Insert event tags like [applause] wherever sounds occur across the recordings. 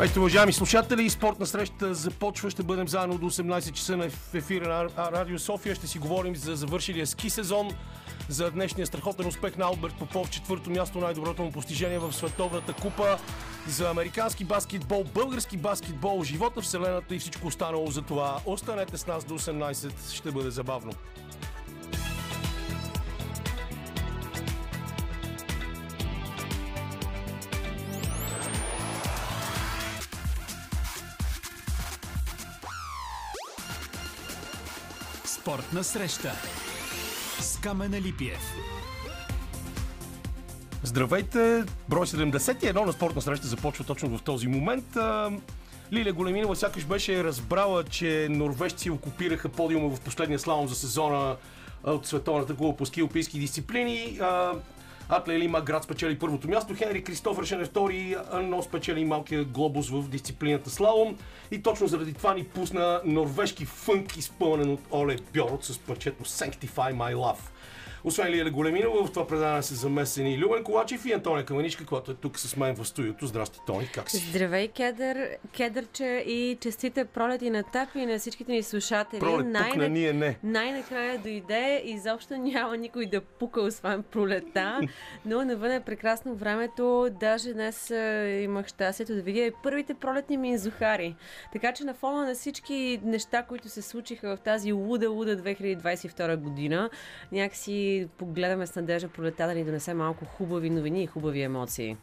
Здравейте, уважаеми слушатели! Спортна среща започва. Ще бъдем заедно до 18 часа на ефира на Радио София. Ще си говорим за завършилия ски сезон, за днешния страхотен успех на Алберт Попов, четвърто място, най-доброто му постижение в Световната купа, за американски баскетбол, български баскетбол, живота, вселената и всичко останало за това. Останете с нас до 18, ще бъде забавно. Спортна среща с Камена Липиев. Здравейте! Брой 71 на спортна среща започва точно в този момент. Лилия Големинова сякаш беше разбрала, че норвежци окупираха подиума в последния слалом за сезона от Световната куба по ски дисциплини. Атле Лима град спечели първото място, Хенри Кристофър Шен е втори, но спечели малкия глобус в дисциплината слалом. И точно заради това ни пусна норвежки фънк, изпълнен от Оле Бьорот с парчето Sanctify My Love. Освен Лиля Големинова, в това предаване са замесени Любен Ковачев и Антония Каменичка, която е тук с мен в студиото. Здрасти, Тони, как си? Здравей, Кедър, Кедърче и честите пролети на теб и на всичките ни слушатели. Пролет, Най- на ние не. Най-накрая дойде и изобщо няма никой да пука, освен пролета, но навън е прекрасно времето. Даже днес имах щастието да видя и първите пролетни минзухари. Така че на фона на всички неща, които се случиха в тази луда-луда 2022 година, някакси погледаме с надежда пролета да ни донесе малко хубави новини и хубави емоции.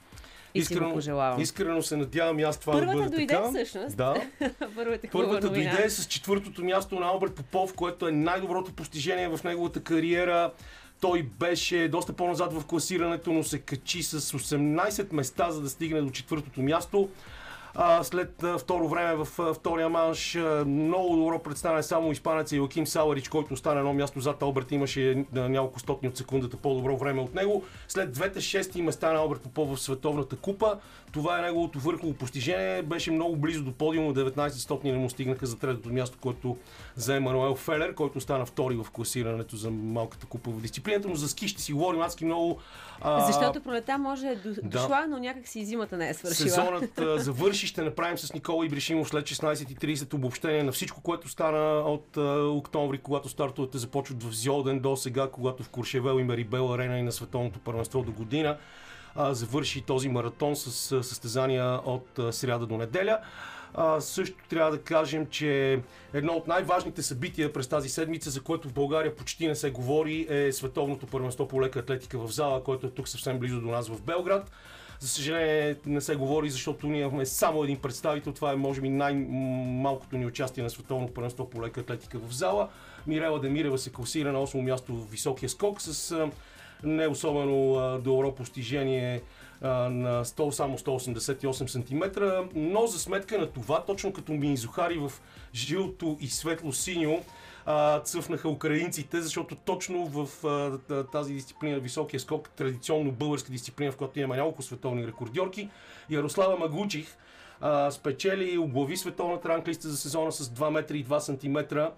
И искрено, си го пожелавам. Искрено се надявам и аз това Първата да бъде дойде така. всъщност. Да. [laughs] Първата, Първата новина. дойде с четвъртото място на Алберт Попов, което е най-доброто постижение в неговата кариера. Той беше доста по-назад в класирането, но се качи с 18 места, за да стигне до четвъртото място. След второ време в втория манш много добро представяне само испанеца Йоаким Саларич, който остана едно място зад Алберт, имаше няколко стотни от секундата по-добро време от него. След двете шести места на Алберт Попов в Световната купа, това е неговото върхово постижение. Беше много близо до подиума, 19 стотни не му стигнаха за третото място, което за Емануел Фелер, който стана втори в класирането за малката купа в дисциплината, но за ски ще си говорим адски много. А... Защото пролета може е дошла, да. но някак си зимата не е свършила. Сезонът а, ще направим с Никола Ибришимов след 16.30 обобщение на всичко, което стана от а, октомври, когато стартовете започват в Зиоден до сега, когато в Куршевел и Марибел Арена и на Световното първенство до година а, завърши този маратон с а, състезания от а, сряда до неделя. А, също трябва да кажем, че едно от най-важните събития през тази седмица, за което в България почти не се говори, е Световното първенство по лека атлетика в зала, което е тук съвсем близо до нас в Белград. За съжаление не се говори, защото ние имаме само един представител. Това е, може би, най-малкото ни участие на Световно първенство по лека атлетика в зала. Мирела Демирева се класира на 8 място в високия скок с не особено добро постижение на 100, само 188 см, но за сметка на това, точно като Минизухари в жилто и светло-синьо, цъфнаха украинците, защото точно в тази дисциплина, високия скок, традиционно българска дисциплина, в която имаме няколко световни рекордьорки, Ярослава Магучих а, спечели, оглави световната ранглиста за сезона с 2 метра и 2 сантиметра.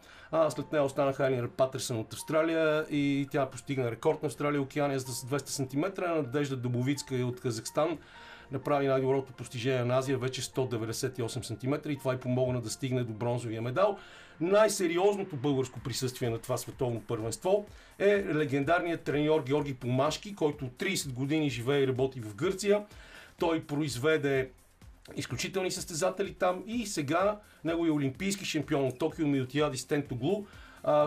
След нея останаха Айнер Патърсън от Австралия и тя постигна рекорд на Австралия Океания с 200 см. Надежда Добовицка е от Казахстан направи най-доброто постижение на Азия, вече 198 см и това и помогна да стигне до бронзовия медал. Най-сериозното българско присъствие на това световно първенство е легендарният треньор Георги Помашки, който 30 години живее и работи в Гърция. Той произведе изключителни състезатели там и сега неговия олимпийски шампион от Токио Миотияди Стентоглу,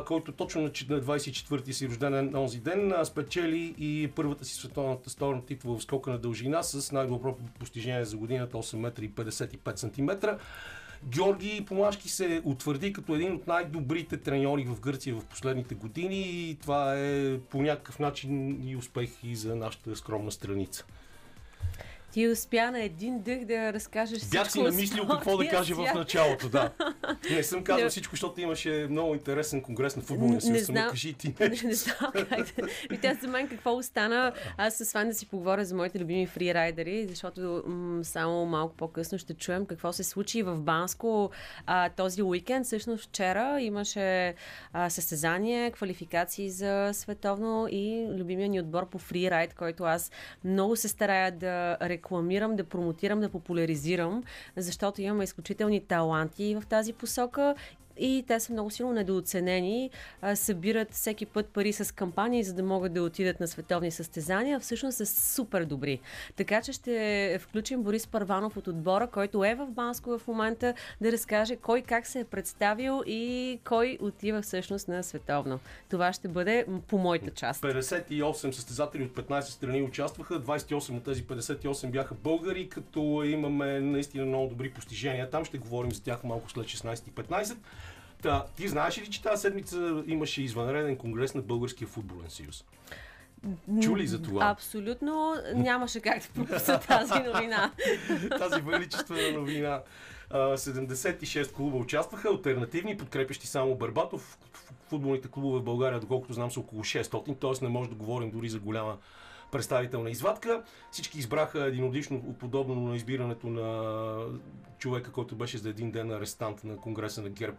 който точно на 24-ти си рожден на онзи ден спечели и първата си световната сторона титла в скока на дължина с най-добро постижение за годината 8 метра и 55 см. Георги Помашки се утвърди като един от най-добрите треньори в Гърция в последните години и това е по някакъв начин и успех и за нашата скромна страница. Ти успя на един дъх да разкажеш всичко. Бях си намислил какво да кажа в началото, да. Не съм [laughs] казал всичко, защото имаше много интересен конгрес на футболния съюз. знам, кажи ти [laughs] не, не знам как да... И тя за мен какво остана? Аз с Ван да си поговоря за моите любими фрирайдери, защото м- само малко по-късно ще чуем какво се случи в Банско а, този уикенд. Всъщност вчера имаше а, състезание, квалификации за световно и любимия ни отбор по фрирайд, който аз много се старая да рекламирам рекламирам, да промотирам, да популяризирам, защото имаме изключителни таланти в тази посока и те са много силно недооценени. Събират всеки път пари с кампании, за да могат да отидат на световни състезания. Всъщност са супер добри. Така че ще включим Борис Парванов от отбора, който е в Банско в момента, да разкаже кой как се е представил и кой отива всъщност на световно. Това ще бъде по моята част. 58 състезатели от 15 страни участваха, 28 от тези 58 бяха българи, като имаме наистина много добри постижения. Там ще говорим за тях малко след 16.15. Та, ти знаеш ли, че тази седмица имаше извънреден конгрес на Българския футболен съюз? Чули за това? Абсолютно нямаше как да пропуса тази новина. [laughs] тази величествена новина. 76 клуба участваха, альтернативни, подкрепящи само Барбатов. Футболните клубове в България, доколкото знам, са около 600, т.е. не може да говорим дори за голяма представителна извадка. Всички избраха единодишно, подобно на избирането на човека, който беше за един ден арестант на Конгреса на ГЕРБ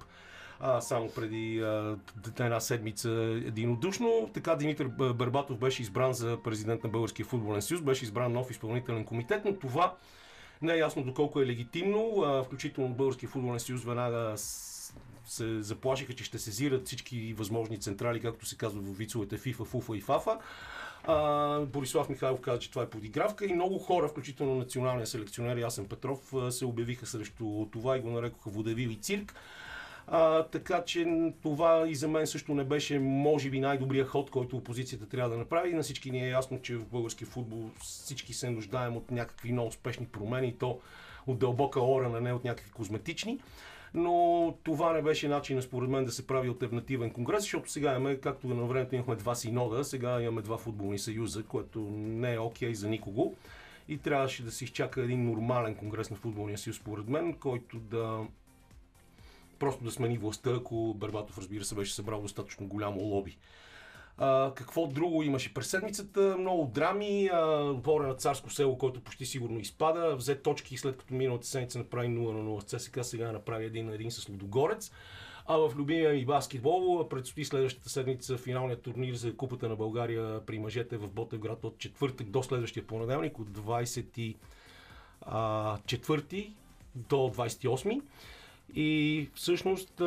а, само преди а, една седмица единодушно. Така Димитър Барбатов беше избран за президент на Българския футболен съюз, беше избран нов изпълнителен комитет, но това не е ясно доколко е легитимно. А, включително Българския футболен съюз веднага се заплашиха, че ще сезират всички възможни централи, както се казва в вицовете FIFA, FUFA и ФАФА. А, Борислав Михайлов каза, че това е подигравка и много хора, включително националния селекционер Ясен Петров, се обявиха срещу това и го нарекоха водевил и цирк. А, така че това и за мен също не беше, може би, най-добрият ход, който опозицията трябва да направи. На всички ни е ясно, че в български футбол всички се нуждаем от някакви много успешни промени, то от дълбока орана, не от някакви козметични. Но това не беше начин, според мен, да се прави альтернативен конгрес, защото сега имаме, както на времето имахме два синода, сега имаме два футболни съюза, което не е окей okay за никого. И трябваше да се изчака един нормален конгрес на футболния съюз, според мен, който да просто да смени властта, ако Барбатов, разбира се, беше събрал достатъчно голямо лоби. А, какво друго имаше през седмицата? Много драми. Боря на Царско село, който почти сигурно изпада. Взе точки след като миналата седмица направи 0 на 0 с ЦСКА, сега направи 1 на 1 с Лудогорец. А в любимия ми баскетбол предстои следващата седмица финалният турнир за Купата на България при мъжете в Ботевград от четвъртък до следващия понеделник от 24 до 28. И всъщност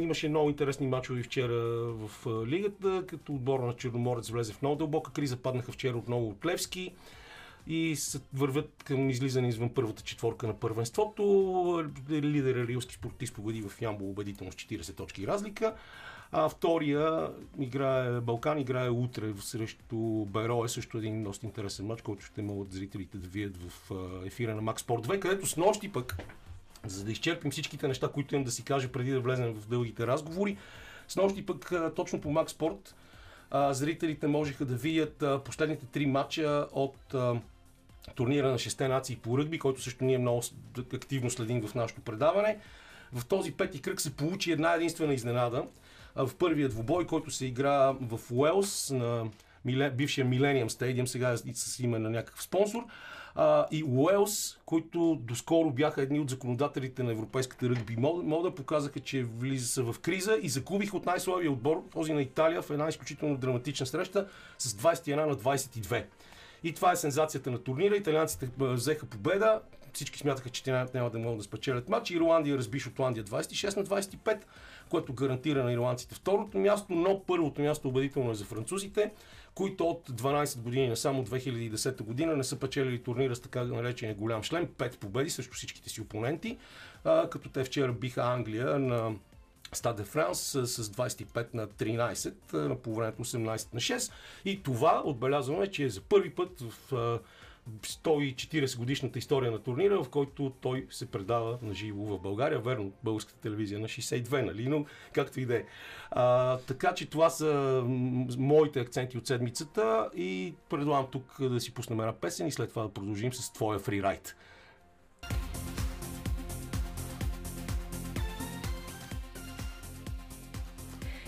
имаше много интересни мачове вчера в лигата, като отбора на Черноморец влезе в много дълбока криза, паднаха вчера отново от Левски и вървят към излизане извън първата четворка на първенството. Лидер Рилски спортист победи в Ямбол убедително с 40 точки разлика. А втория играе, Балкан играе утре срещу Беро. Е също един доста интересен матч, който ще могат зрителите да видят в ефира на Макс Спорт 2, където с нощи пък за да изчерпим всичките неща, които имам да си кажа преди да влезем в дългите разговори. С нощи пък точно по Sport зрителите можеха да видят последните три матча от турнира на 6 нации по ръгби, който също ние много активно следим в нашето предаване. В този пети кръг се получи една единствена изненада. В първия двубой, който се игра в Уелс на бившия Millennium Stadium, сега е с име на някакъв спонсор а, и Уелс, които доскоро бяха едни от законодателите на европейската ръгби мода, показаха, че влиза са в криза и загубиха от най-слабия отбор, този на Италия, в една изключително драматична среща с 21 на 22. И това е сензацията на турнира. Италианците взеха победа. Всички смятаха, че те няма да могат да спечелят матч. Ирландия разби Шотландия 26 на 25, което гарантира на ирландците второто място, но първото място убедително е за французите които от 12 години на само 2010 година не са печелили турнира с така наречения голям шлем, 5 победи срещу всичките си опоненти, а, като те вчера биха Англия на Стаде Франс с 25 на 13, по времето 18 на 6. И това отбелязваме, че е за първи път в 140 годишната история на турнира, в който той се предава на живо в България. Верно, българската телевизия на 62, нали? Но както и да е. Така че това са моите акценти от седмицата и предлагам тук да си пуснем една песен и след това да продължим с твоя фрирайт.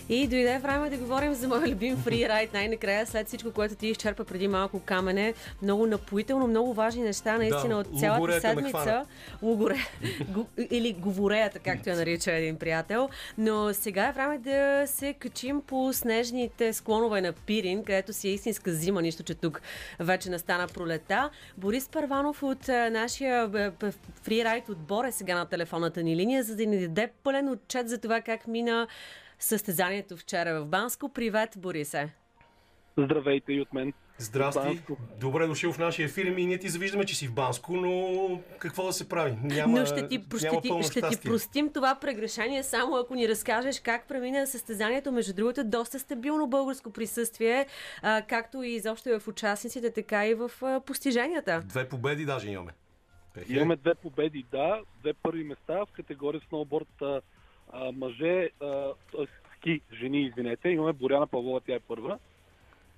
И дойде време да говорим за моя любим фрирайд. Най-накрая, след всичко, което ти изчерпа преди малко камене, много напоително, много важни неща, наистина Да, от цялата седмица. Лугоре. [laughs] Или говореята, както я нарича един приятел. Но сега е време да се качим по снежните склонове на Пирин, където си е истинска зима, нищо, че тук вече настана пролета. Борис Парванов от а, нашия б- б- фрирайд отбор е сега на телефонната ни линия, за да ни даде пълен отчет за това как мина състезанието вчера в Банско. Привет, Борисе! Здравейте и от мен. Здрасти. Банско. Добре дошъл в нашия ефир. И ние ти завиждаме, че си в Банско, но какво да се прави? Няма, Но ще ти, ще, няма ти, пълно ще ти простим това прегрешение, само ако ни разкажеш как премина състезанието. Между другото, доста стабилно българско присъствие, а, както и изобщо и в участниците, така и в а, постиженията. Две победи даже имаме. Имаме две победи, да, две първи места в категория сноуборд а, мъже, а, ски, жени, извинете. Имаме Боряна Павлова, тя е първа.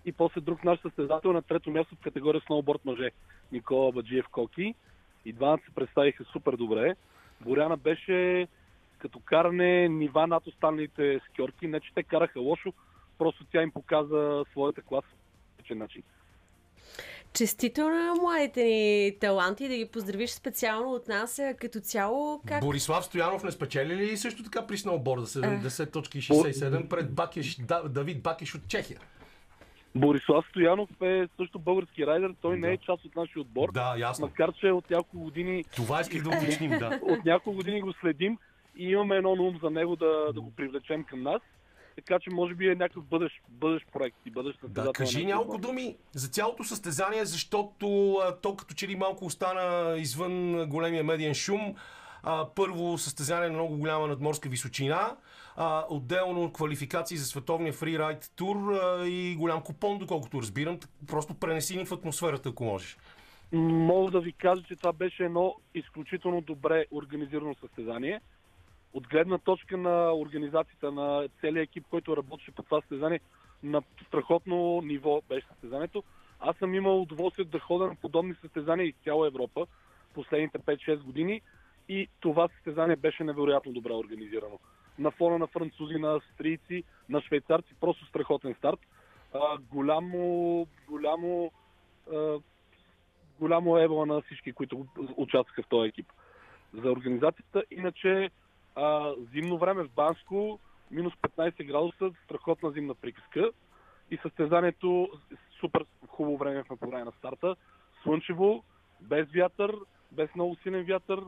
И после друг наш състезател на трето място в категория сноуборд мъже, Никола Баджиев Коки. И двамата се представиха супер добре. Боряна беше като каране нива над останалите скьорки. Не, че те караха лошо, просто тя им показа своята класа начин. Честито на младите ни таланти, да ги поздравиш специално от нас като цяло. Как... Борислав Стоянов не спечели ли също така при сноуборда 70.67 пред Бакеш, Да- Давид Бакеш от Чехия? Борислав Стоянов е също български райдер. Той не е Да. част от нашия отбор. Да, ясно. Макар, че от няколко години, Това исках да уточним, да. [laughs] от няколко години го следим и имаме едно на ум за него да, да го привлечем към нас. Така че може би е някакъв бъдещ, бъдещ проект и бъдещ Да, кажи няколко думи за цялото състезание, защото а, то като че ли малко остана извън големия медиен шум. А, първо състезание на много голяма надморска височина, а, отделно квалификации за световния фрирайд тур а, и голям купон, доколкото разбирам. Просто пренеси ни в атмосферата, ако можеш. Мога да ви кажа, че това беше едно изключително добре организирано състезание. От гледна точка на организацията на целият екип, който работеше по това състезание, на страхотно ниво беше състезанието. Аз съм имал удоволствие да ходя на подобни състезания из цяла Европа последните 5-6 години и това състезание беше невероятно добре организирано. На фона на французи, на австрийци, на швейцарци, просто страхотен старт. А, голямо, голямо а, голямо ебла на всички, които участваха в този екип. За организацията, иначе а, зимно време в Банско, минус 15 градуса, страхотна зимна приказка и състезанието супер хубаво време в по време на старта. Слънчево, без вятър, без много силен вятър,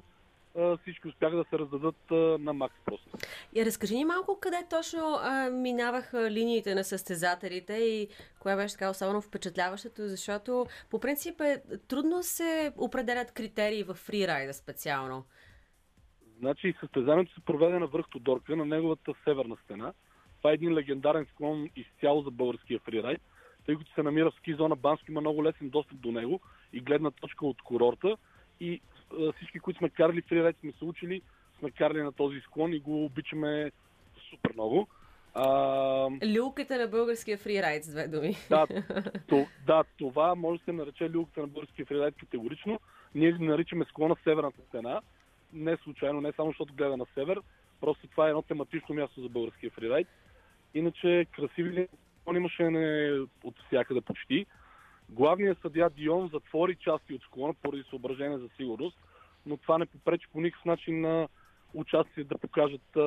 всички успяха да се раздадат на макс просто. И разкажи ни малко къде точно а, минаваха линиите на състезателите и кое беше така особено впечатляващото, защото по принцип е трудно се определят критерии в фрирайда специално. Значи състезанието се проведе на връх Тодорка, на неговата северна стена. Това е един легендарен склон изцяло за българския фрирайд, тъй като се намира в ски зона Банско, има много лесен достъп до него и гледна точка от курорта. И а, всички, които сме карали фрирайд, сме се учили, сме карали на този склон и го обичаме супер много. А, Люлката на българския фрирайд, с две думи. да, то, [laughs] да, това може да се нарече люлката на българския фрирайд категорично. Ние ги наричаме склона Северната стена. Не случайно, не само защото гледа на север, просто това е едно тематично място за българския фрирайд. Иначе красиви склон имаше не от всякъде почти. Главният съдия Дион затвори части от склона поради съображение за сигурност, но това не попречи по никакъв начин на участие да покажат а,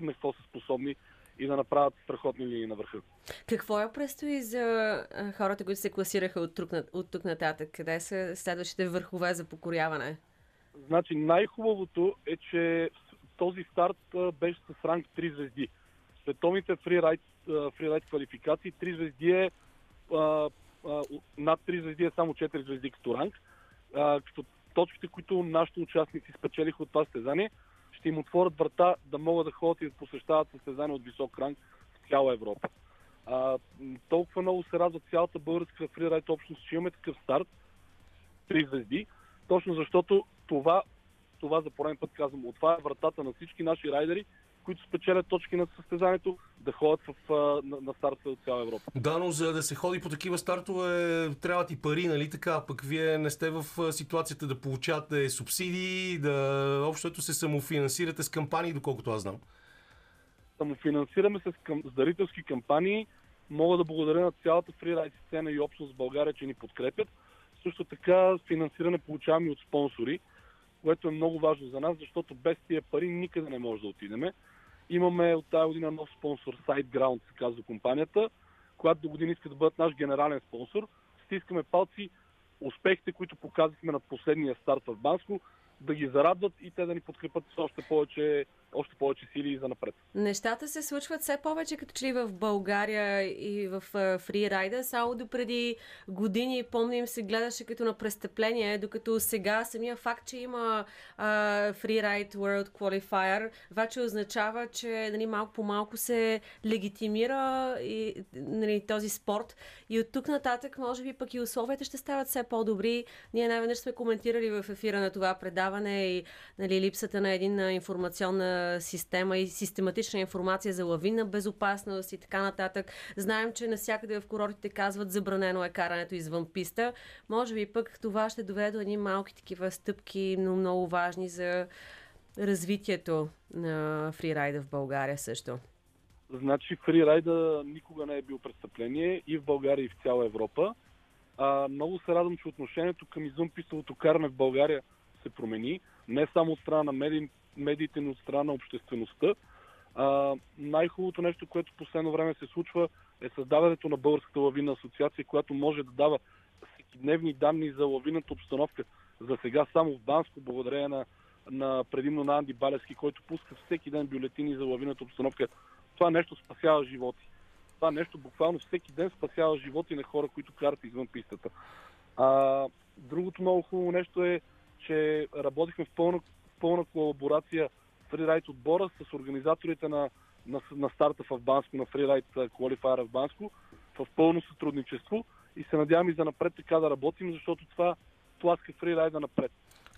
на какво са способни и да направят страхотни линии на върха. Какво я предстои за хората, които се класираха от тук, от тук нататък? Къде са следващите върхове за покоряване? Значи най-хубавото е, че този старт беше с ранг 3 звезди. Световните фрирайд, фрирайд квалификации 3 звезди е над 3 звезди е само 4 звезди като ранг. А, като точките, които нашите участници спечелиха от това състезание, ще им отворят врата да могат да ходят и да посещават състезания от висок ранг в цяла Европа. А, толкова много се радва цялата българска фрирайд общност, че имаме такъв старт, 3 звезди, точно защото това, това за пореден път казвам, отваря вратата на всички наши райдери, които спечелят точки на състезанието, да ходят в, на, на старта от цяла Европа. Да, но за да се ходи по такива стартове, трябват и пари, нали така? Пък вие не сте в ситуацията да получавате субсидии, да общото се самофинансирате с кампании, доколкото аз знам. самофинансираме се с, към, с дарителски кампании. Мога да благодаря на цялата фрирайд сцена и общност в България, че ни подкрепят. Също така финансиране получаваме от спонсори, което е много важно за нас, защото без тия пари никъде не може да отидеме. Имаме от тази година нов спонсор, SiteGround, се казва компанията, която до година иска да бъдат наш генерален спонсор. Стискаме палци успехите, които показахме на последния старт в Банско, да ги зарадват и те да ни подкрепят с още повече, още повече сили за напред. Нещата се случват все повече, като че ли в България и в фрирайда. Само до преди години, помним, се гледаше като на престъпление, докато сега самия факт, че има фрирайд World Qualifier, вече означава, че нали, малко по малко се легитимира и, нали, този спорт. И от тук нататък, може би пък и условията ще стават все по-добри. Ние най-веднъж сме коментирали в ефира на това предаване и нали, липсата на един информационна система и систематична информация за лавинна безопасност и така нататък. Знаем, че навсякъде в курортите казват забранено е карането извън писта. Може би пък това ще доведе до едни малки такива стъпки, но много важни за развитието на фрирайда в България също. Значи фрирайда никога не е бил престъпление и в България, и в цяла Европа. А, много се радвам, че отношението към извънпистовото каране в България се промени, не само от страна на меди, медиите, но от страна на обществеността. А, най-хубавото нещо, което последно време се случва, е създаването на Българската лавина асоциация, която може да дава дневни данни за лавината обстановка. За сега само в Банско, благодарение на, на предимно на Анди Балевски, който пуска всеки ден бюлетини за лавината обстановка. Това нещо спасява животи. Това нещо буквално всеки ден спасява животи на хора, които карат извън пистата. А, другото много хубаво нещо е че работихме в пълна, пълна колаборация фрирайд отбора с организаторите на, на, на старта в Банско, на фрирайд квалифайра в Банско, в пълно сътрудничество и се надявам и за напред така да работим, защото това тласка фрирайда напред.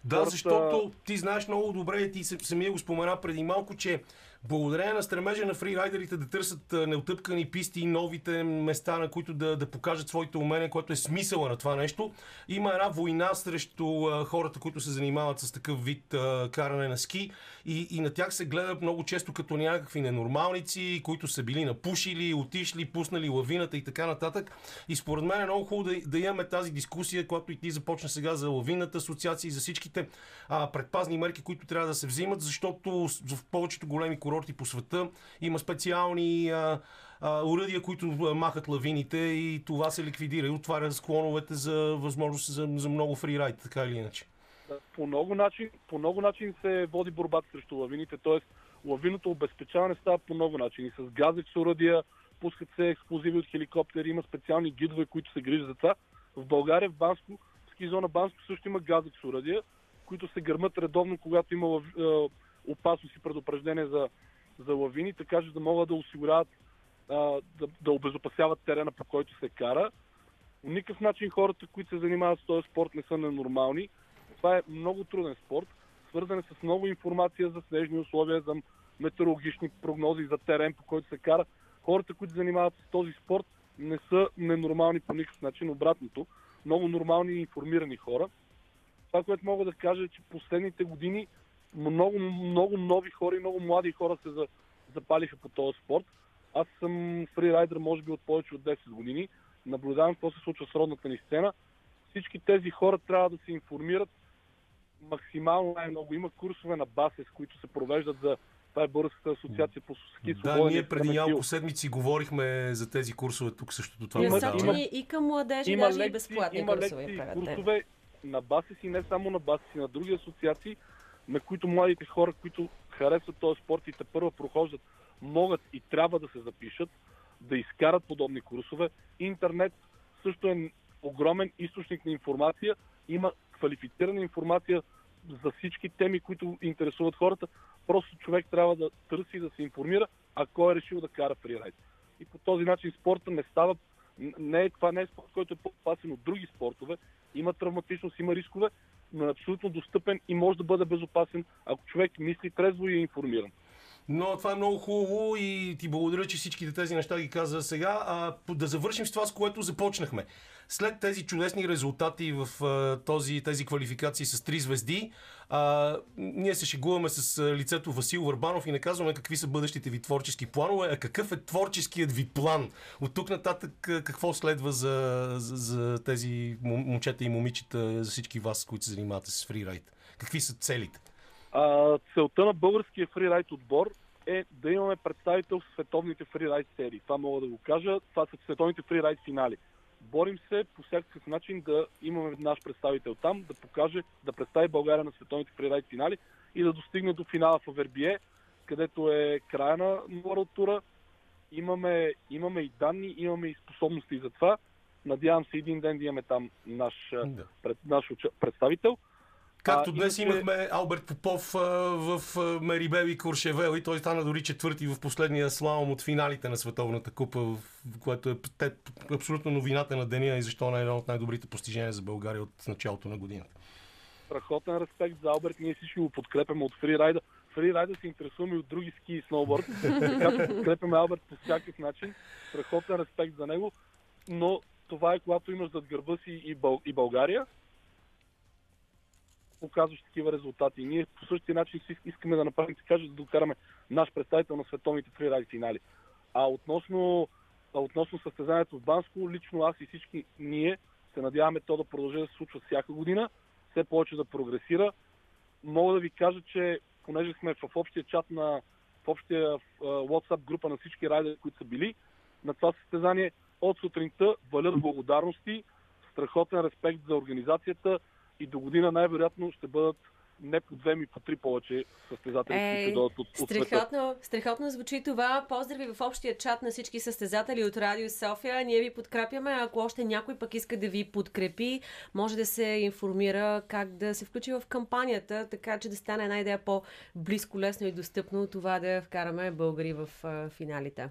Да, Хората... защото ти знаеш много добре, и ти самия го спомена преди малко, че благодарение на стремежа на фрирайдерите да търсят неотъпкани писти и новите места, на които да, да покажат своите умения, което е смисъла на това нещо, има една война срещу а, хората, които се занимават с такъв вид а, каране на ски и, и на тях се гледат много често като някакви ненормалници, които са били напушили, отишли, пуснали лавината и така нататък. И според мен е много хубаво да, да имаме тази дискусия, която и ти започна сега за лавината асоциации, за всичките а, предпазни мерки, които трябва да се взимат, защото в повечето големи курорти по света има специални а, а, уръдия, които махат лавините и това се ликвидира и отваря склоновете за възможност за, за много фрирайд, така или иначе. По много, начин, по много начин се води борбата срещу лавините, т.е. лавиното обезпечаване става по много начини. С газеx уръдия, пускат се експлозиви от хеликоптери, има специални гидове, които се грижат за това. В България, в Банско, ски зона Банско също има газеx уръдия, които се гърмат редовно, когато има опасност и предупреждение за, за лавини, така че да могат да осигуряват, да, да обезопасяват терена, по който се кара. По никакъв начин хората, които се занимават с този спорт, не са ненормални. Това е много труден спорт, свързан е с много информация за снежни условия, за метеорологични прогнози, за терен, по който се кара. Хората, които занимават с този спорт, не са ненормални по никакъв начин, обратното. Много нормални и информирани хора. Това, което мога да кажа е, че последните години много, много нови хора и много млади хора се запалиха по този спорт. Аз съм фрирайдер, може би, от повече от 10 години. Наблюдавам какво се случва с родната ни сцена. Всички тези хора трябва да се информират максимално най-много. Има курсове на БАСЕС, които се провеждат за това е Българската асоциация по ски Да, ние преди няколко седмици говорихме за тези курсове тук също това. Има, има, и към младежи, има даже лекции, и безплатни има курсове. Лекции, курсове на БАСЕС и не само на БАСЕС, и на други асоциации, на които младите хора, които харесват този спорт и те първа прохождат, могат и трябва да се запишат, да изкарат подобни курсове. Интернет също е огромен източник на информация. Има квалифицирана информация за всички теми, които интересуват хората. Просто човек трябва да търси да се информира, ако е решил да кара фрирайд. И по този начин спорта не става не е, това не е спорт, който е по-опасен от други спортове. Има травматичност, има рискове, но е абсолютно достъпен и може да бъде безопасен, ако човек мисли трезво и е информиран. Но това е много хубаво и ти благодаря, че всичките тези неща ги каза сега. А, да завършим с това, с което започнахме. След тези чудесни резултати в а, този, тези квалификации с три звезди, а, ние се шегуваме с лицето Васил Върбанов и не казваме какви са бъдещите ви творчески планове, а какъв е творческият ви план. От тук нататък какво следва за, за, за тези момчета и момичета, за всички вас, които се занимавате с фрирайд? Какви са целите? А, целта на българския фрирайд отбор е да имаме представител в световните фрирайд серии. Това мога да го кажа. Това са световните фрирайд финали. Борим се по всякакъв начин да имаме наш представител там, да покаже, да представи България на световните фрирайд финали и да достигне до финала в Авербие, където е края на World тура. Имаме, имаме и данни, имаме и способности за това. Надявам се един ден да имаме там наш, Да. пред, наш представител. Както А, днес иначе- имахме Алберт Попов а, в Мерибел и Куршевел и той стана дори четвърти в последния слалом от финалите на Световната купа, в което е те, абсолютно новината на деня и защо не е едно от най-добрите постижения за България от началото на годината. страхотен респект за Алберт. Ние всички го подкрепяме от фрирайда. Фрирайда се интересуваме от други ски и сноуборд. така че подкрепяме Алберт по всякакъв начин. Страхотен респект за него. Но това е когато имаш зад гърба си и, Бъл... и България, показваш такива резултати. Ние по същия начин искаме да направим така, че да докараме наш представител на световните фрирайд финали. А относно, а относно състезанието в Банско, лично аз и всички ние се надяваме то да продължи да се случва всяка година, все повече да прогресира. Мога да ви кажа, че понеже сме в общия чат на в общия а, WhatsApp група на всички райдери, които са били на това състезание, от сутринта валят благодарности, страхотен респект за организацията и до година най-вероятно ще бъдат не по две, ми по три повече състезатели, които Ей, ще дойдат от, от света. Страхотно, страхотно звучи това. Поздрави в общия чат на всички състезатели от Радио София. Ние ви подкрепяме. Ако още някой пък иска да ви подкрепи, може да се информира как да се включи в кампанията, така че да стане една идея по-близко, лесно и достъпно това да вкараме българи в а, финалите.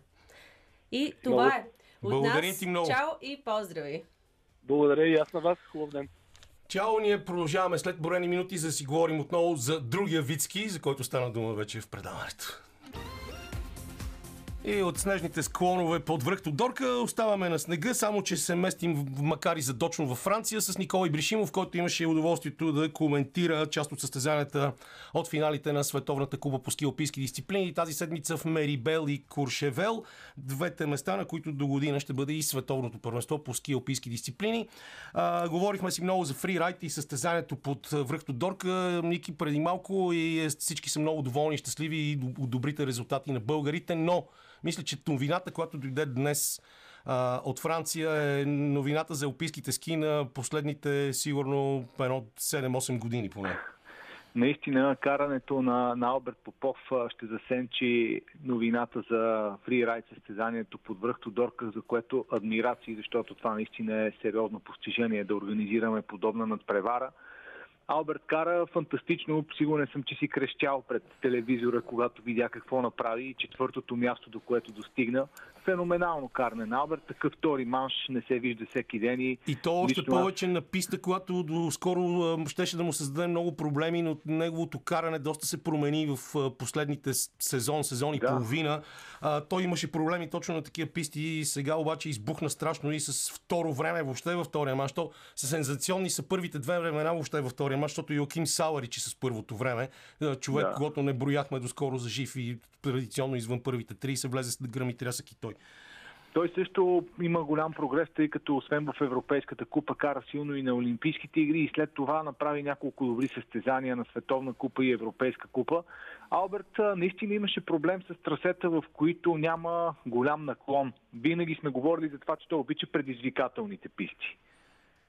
И това Много- е. От Благодарим нас, ти много. Чао и поздрави! Благодаря и аз на вас. Хубав ден. Чао, ние продължаваме след броени минути, за да си говорим отново за другия вид ски, за който стана дума вече в предаването. И от снежните склонове под връх Тодорка оставаме на снега, само че се местим, макар и задочно във Франция, с Николай Бришимов, който имаше удоволствието да коментира част от състезанията от финалите на Световната куба по ски алпийски дисциплини. Тази седмица в Мерибел и Куршевел, двете места, на които до година ще бъде и Световното първенство по ски алпийски дисциплини. А, говорихме си много за фрирайд и състезанието под връх Тодорка. Ники преди малко и е, всички са много доволни щастливи и добрите резултати на българите, но мисля, че новината, която дойде днес а, от Франция е новината за алпийските ски на последните сигурно едно 7-8 години поне. Наистина, карането на, на Алберт Попов ще засенчи новината за фрирайд състезанието под връх Тодорка, за което адмирации, защото това наистина е сериозно постижение да организираме подобна надпревара. Алберт кара фантастично, сигурен съм, че си крещял пред телевизора, когато видя какво направи и четвъртото място, до което достигна. Феноменално каране на Алберт, такъв втори манш не се вижда всеки ден и И то още лично повече на писта, която доскоро а, щеше да му създаде много проблеми, но неговото каране доста се промени в последните сезон, сезон и Да. половина. А, той имаше проблеми точно на такива писти и сега обаче избухна страшно и с второ време въобще във втория мач. То са сензационни са първите две времена въобще във втория мач, защото Йоаким Саларич е с първото време. А, Човек, Да. когато не брояхме доскоро за жив и традиционно извън първите три, се влезе с гръм и трясък и той. Той също има голям прогрес, тъй като освен в Европейската купа кара силно и на Олимпийските игри и след това направи няколко добри състезания на Световна купа и Европейска купа. Алберт наистина имаше проблем с трасета, в които няма голям наклон. Винаги сме говорили за това, че той обича предизвикателните писти.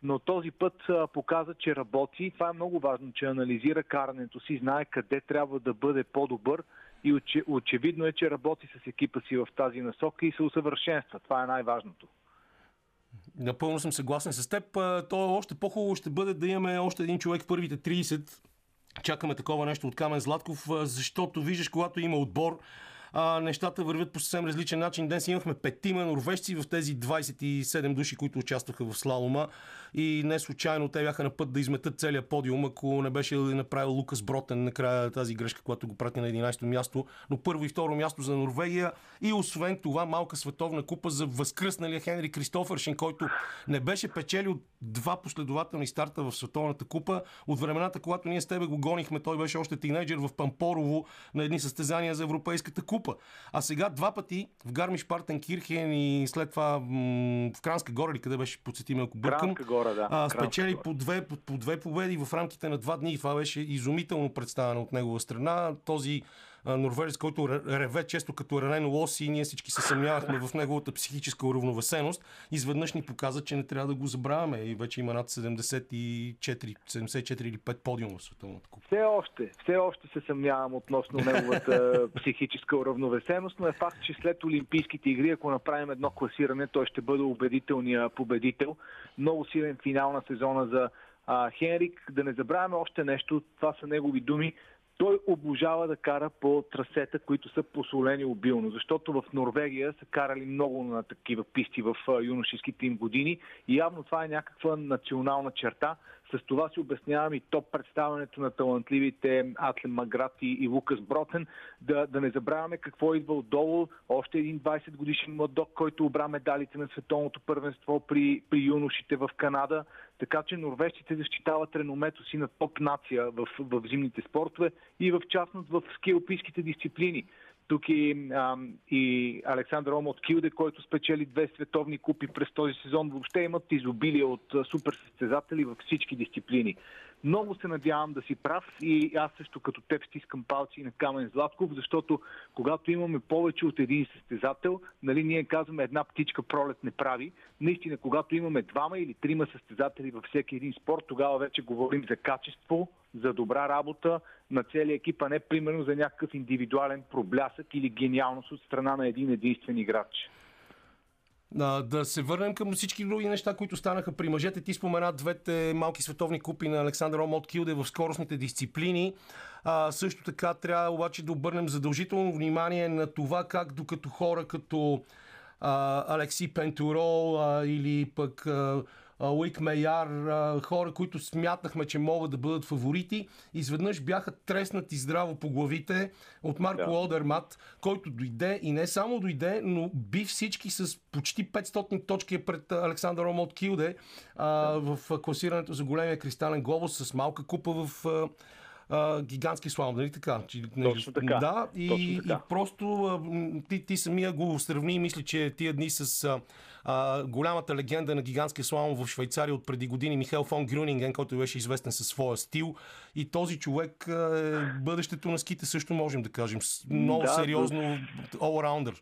Но този път показа, че работи. Това е много важно, че анализира карането си, знае къде трябва да бъде по-добър и оче, очевидно е, че работи с екипа си в тази насока и се усъвършенства. Това е най-важното. Напълно съм съгласен с теб. То още по-хубаво ще бъде да имаме още един човек в първите 30. Чакаме такова нещо от Камен Златков, защото виждаш, когато има отбор, а, нещата вървят по съвсем различен начин. Днес имахме петима норвежци в тези 27 души, които участваха в слалома и не случайно те бяха на път да изметат целият подиум, ако не беше направил Лукас Бротен накрая тази грешка, която го прати на 11-то място, но първо и второ място за Норвегия и освен това малка световна купа за възкръсналия Хенри Кристофършин, който не беше печелил два последователни старта в световната купа. От времената, когато ние с тебе го гонихме, той беше още тинейджер в Пампорово на едни състезания за Европейската купа. А сега два пъти в Гармиш Партен Кирхен и след това в Кранска гора, или къде беше подсетим, ако бъркам, гора, да. а, спечели по две, по, по две победи в рамките на два дни. Това беше изумително представено от негова страна. Този норвежец, който реве често като ранен лос и ние всички се съмнявахме в неговата психическа уравновесеност, изведнъж ни показа, че не трябва да го забравяме и вече има над 74, 74 или 5 подиума в световната купа. Все още, все още се съмнявам относно неговата [laughs] психическа уравновесеност, но е факт, че след Олимпийските игри, ако направим едно класиране, той ще бъде убедителният победител. Много силен финал на сезона за а, Хенрик. Да не забравяме още нещо, това са негови думи. Той обожава да кара по трасета, които са посолени обилно, защото в Норвегия са карали много на такива писти в юношеските им години и явно това е някаква национална черта. С това си обяснявам и топ представянето на талантливите Атлен Маграт и, и Лукас Бротен. Да, да не забравяме какво идва отдолу. Още един 20 годишен младок, който обра медалите на световното първенство при, при юношите в Канада. Така че норвежците защитават реномето си на топ нация в, в зимните спортове и в частност в скиопийските дисциплини. Тук и, а, и Александър Омот Килде, който спечели две световни купи през този сезон. Въобще имат изобилие от супер състезатели във всички дисциплини. Много се надявам да си прав и аз също като теб стискам палци на Камен Златков, защото когато имаме повече от един състезател, нали, ние казваме една птичка пролет не прави. Наистина, когато имаме двама или трима състезатели във всеки един спорт, тогава вече говорим за качество, за добра работа на целия екип, а не примерно за някакъв индивидуален проблясък или гениалност от страна на един единствен играч. Да, да се върнем към всички други неща, които станаха при мъжете. Ти спомена двете малки световни купи на Александър Омот Килде в скоростните дисциплини. А, също така трябва обаче да обърнем задължително внимание на това как докато хора като а, Алекси Пентурол а, или пък а, Уик Мейяр, хора, които смятахме, че могат да бъдат фаворити, изведнъж бяха треснати здраво по главите от Марко да. Одермат, който дойде и не само дойде, но би всички с почти 500 точки пред Александър Омот Килде да. в класирането за големия кристален глобус с малка купа в а, гигантски слалом, нали така? Точно така. Да, и, Точно така. и просто а, ти, ти самия го сравни и мисли, че тия дни с а, а, голямата легенда на гигантския слалом в Швейцария от преди години, Михаил фон Грюнинген, който беше известен със своя стил. И този човек е бъдещето на ските също можем да кажем. Много Да, сериозно all-rounder.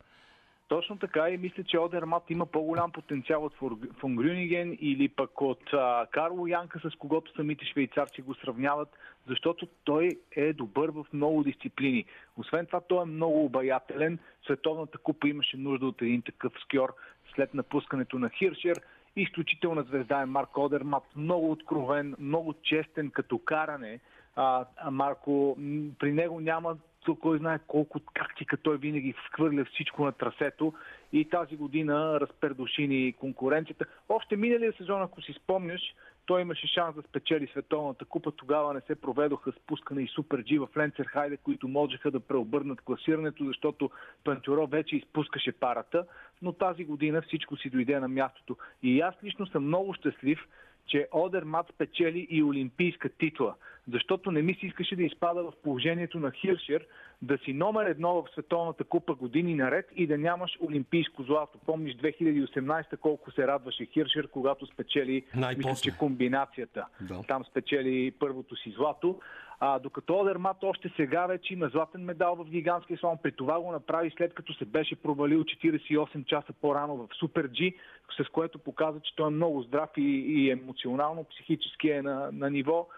Точно така и мисля, че Одермат има по-голям потенциал от Фор- фон Грюниген или пък от а, Карло Янка, с когото самите швейцарци го сравняват, защото той е добър в много дисциплини. Освен това, той е много обаятелен. Световната купа имаше нужда от един такъв скьор след напускането на Хиршер. Изключителна звезда е Марк Одермат, много откровен, много честен като каране. А, а Марко, при него няма кой знае колко тактика той винаги хвърля всичко на трасето и тази година разпердушини конкуренцията. Още миналия сезон, ако си спомняш, той имаше шанс да спечели световната купа. Тогава не се проведоха спускане и Супер Джи в Ленцерхайде, които можеха да преобърнат класирането, защото Пантюро вече изпускаше парата. Но тази година всичко си дойде на мястото. И аз лично съм много щастлив, че Одермат спечели и олимпийска титла, защото не ми се искаше да изпада в положението на Хиршер, да си номер едно в Световната купа години наред и да нямаш олимпийско злато. Помниш 2018 колко се радваше Хиршер, когато спечели, мисля, че комбинацията. Да. Там спечели първото си злато. А, докато Одермат още сега вече има златен медал в гигантския слон. При това го направи след като се беше провалил 48 часа по-рано в Супер G, с което показа, че той е много здрав и, и емоционално, психически е на, на ниво.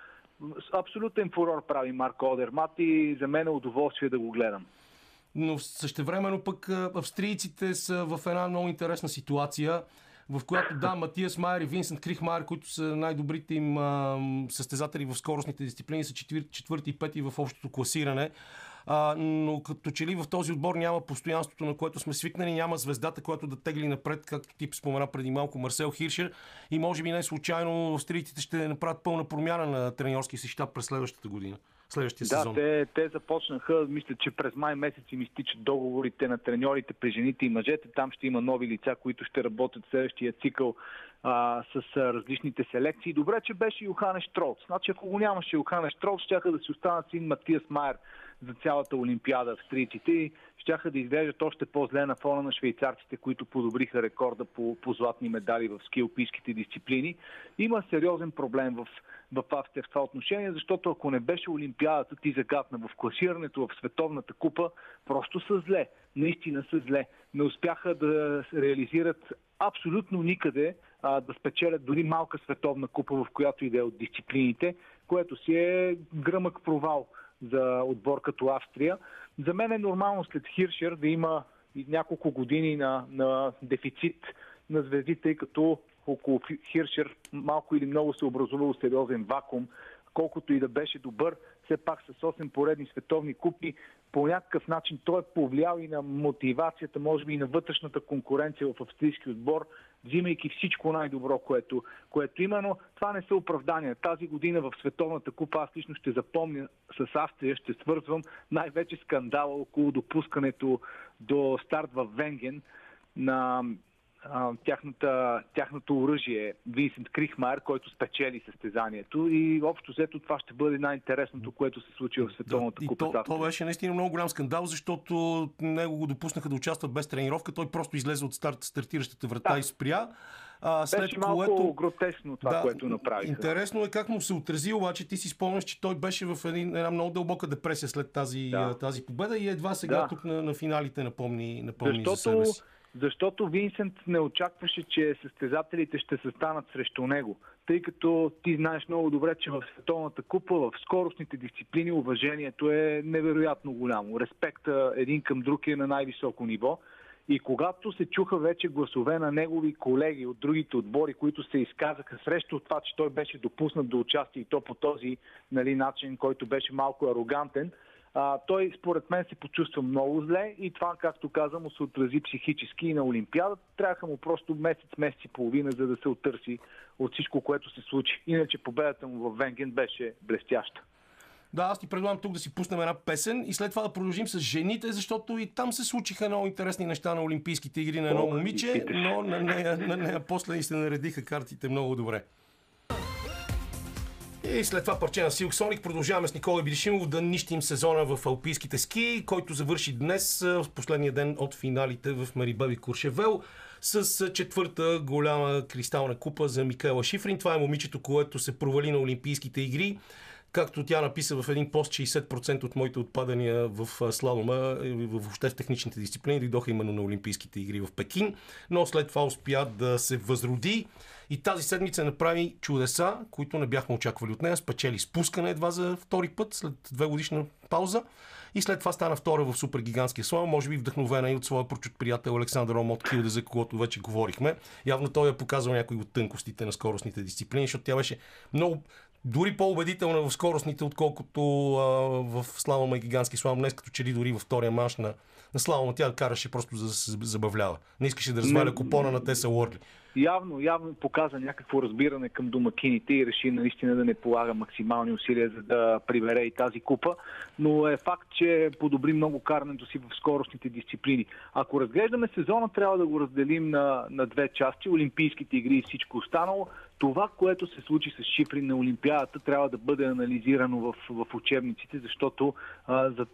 Абсолютен фурор прави Марко Одермат и за мен е удоволствие да го гледам. но същевременно пък австрийците са в една много интересна ситуация, в която да, Матиас Майер и Винсент Крихмайер, които са най-добрите им а, състезатели в скоростните дисциплини, са четвърти, четвърти и пети в общото класиране. а, но като че ли в този отбор няма постоянството, на което сме свикнали, няма звездата, която да тегли напред, както ти спомена преди малко Марсел Хиршер и може би не случайно австрийците ще направят пълна промяна на треньорски си щаб през следващата година следващия да, сезон. Те, те започнаха, мисля, че през май месец им изтичат договорите на треньорите при жените и мъжете. Там ще има нови лица, които ще работят следващия цикъл а, с а, различните селекции. Добре, че беше Йохане Штролц. Значи, ако го нямаше Йохане Штролц, ще да си останат син Матиас Майер за цялата Олимпиада австрийците и щяха да изглеждат още по-зле на фона на швейцарците, които подобриха рекорда по, по златни медали в скилпийските дисциплини. Има сериозен проблем в, в Австрия в това отношение, защото ако не беше Олимпиадата ти загадна в класирането в Световната купа, просто са зле. Наистина са зле. Не успяха да реализират абсолютно никъде а, да спечелят дори малка световна купа, в която иде от дисциплините, което си е гръмък провал за отбор като Австрия. За мен е нормално след Хиршер да има няколко години на, на дефицит на звезди, тъй като около Хиршер малко или много се образувал сериозен вакуум. Колкото и да беше добър, все пак с 8 поредни световни купи, по някакъв начин той е повлиял и на мотивацията, може би и на вътрешната конкуренция в австрийски отбор, взимайки всичко най-добро, което, което има, но това не са оправдания. Тази година в Световната купа аз лично ще запомня с Австрия, ще свързвам най-вече скандала около допускането до старт в Венген на тяхната, тяхното оръжие Винсент Крихмайер, който спечели състезанието и общо взето това ще бъде най-интересното, което се случи в Световната да, купа. То, то беше наистина много голям скандал, защото него го допуснаха да участва без тренировка. Той просто излезе от старт, стартиращата врата да. и спря. А, след Беше малко което... гротесно това, да, което направиха. Интересно е как му се отрази, обаче ти си спомняш, че той беше в един, една много дълбока депресия след тази, да. тази победа и едва сега да. тук на, на финалите напомни, напомни Защото... за себе си. Защото Винсент не очакваше, че състезателите ще се станат срещу него. Тъй като ти знаеш много добре, че в Световната купа, в скоростните дисциплини, уважението е невероятно голямо. Респекта един към друг е на най-високо ниво. И когато се чуха вече гласове на негови колеги от другите отбори, които се изказаха срещу това, че той беше допуснат до участие и то по този нали, начин, който беше малко арогантен, а, той според мен се почувства много зле и това, както казвам, му се отрази психически и на Олимпиада. Трябваха му просто месец, месец и половина, за да се отърси от всичко, което се случи. Иначе победата му в Венген беше блестяща. Да, аз ти предлагам тук да си пуснем една песен и след това да продължим с жените, защото и там се случиха много интересни неща на Олимпийските игри на едно момиче, но на нея, на нея после и се наредиха картите много добре. И след това парче на Silk Sonic продължаваме с Никола Бидишимов да нищим сезона в алпийските ски, който завърши днес в последния ден от финалите в Марибаби Куршевел с четвърта голяма кристална купа за Микаела Шифрин. Това е момичето, което се провали на Олимпийските игри. Както тя написа в един пост, 60% от моите отпадания в слалома, въобще в техничните дисциплини, дойдоха именно на Олимпийските игри в Пекин, но след това успя да се възроди и тази седмица направи чудеса, които не бяхме очаквали от нея. Спечели спускане едва за втори път, след две годишна пауза. И след това стана втора в супергигантския слон, може би вдъхновена и от своя прочут приятел Александър Омот Килде, за когото вече говорихме. Явно той е показал някои от тънкостите на скоростните дисциплини, защото тя беше много дори по-убедителна в скоростните, отколкото а, в слалома и гигантски слалом. Днес като че ли дори във втория манш на, на слалома тя караше просто за да се забавлява. Не искаше да разваля купона на Теса Уорли явно, явно показа някакво разбиране към домакините и реши наистина да не полага максимални усилия за да прибере и тази купа, но е факт, че подобри много карането си в скоростните дисциплини. Ако разглеждаме сезона, трябва да го разделим на, на две части, Олимпийските игри и всичко останало. Това, което се случи с Шифрин на Олимпиадата, трябва да бъде анализирано в, в учебниците, защото а, за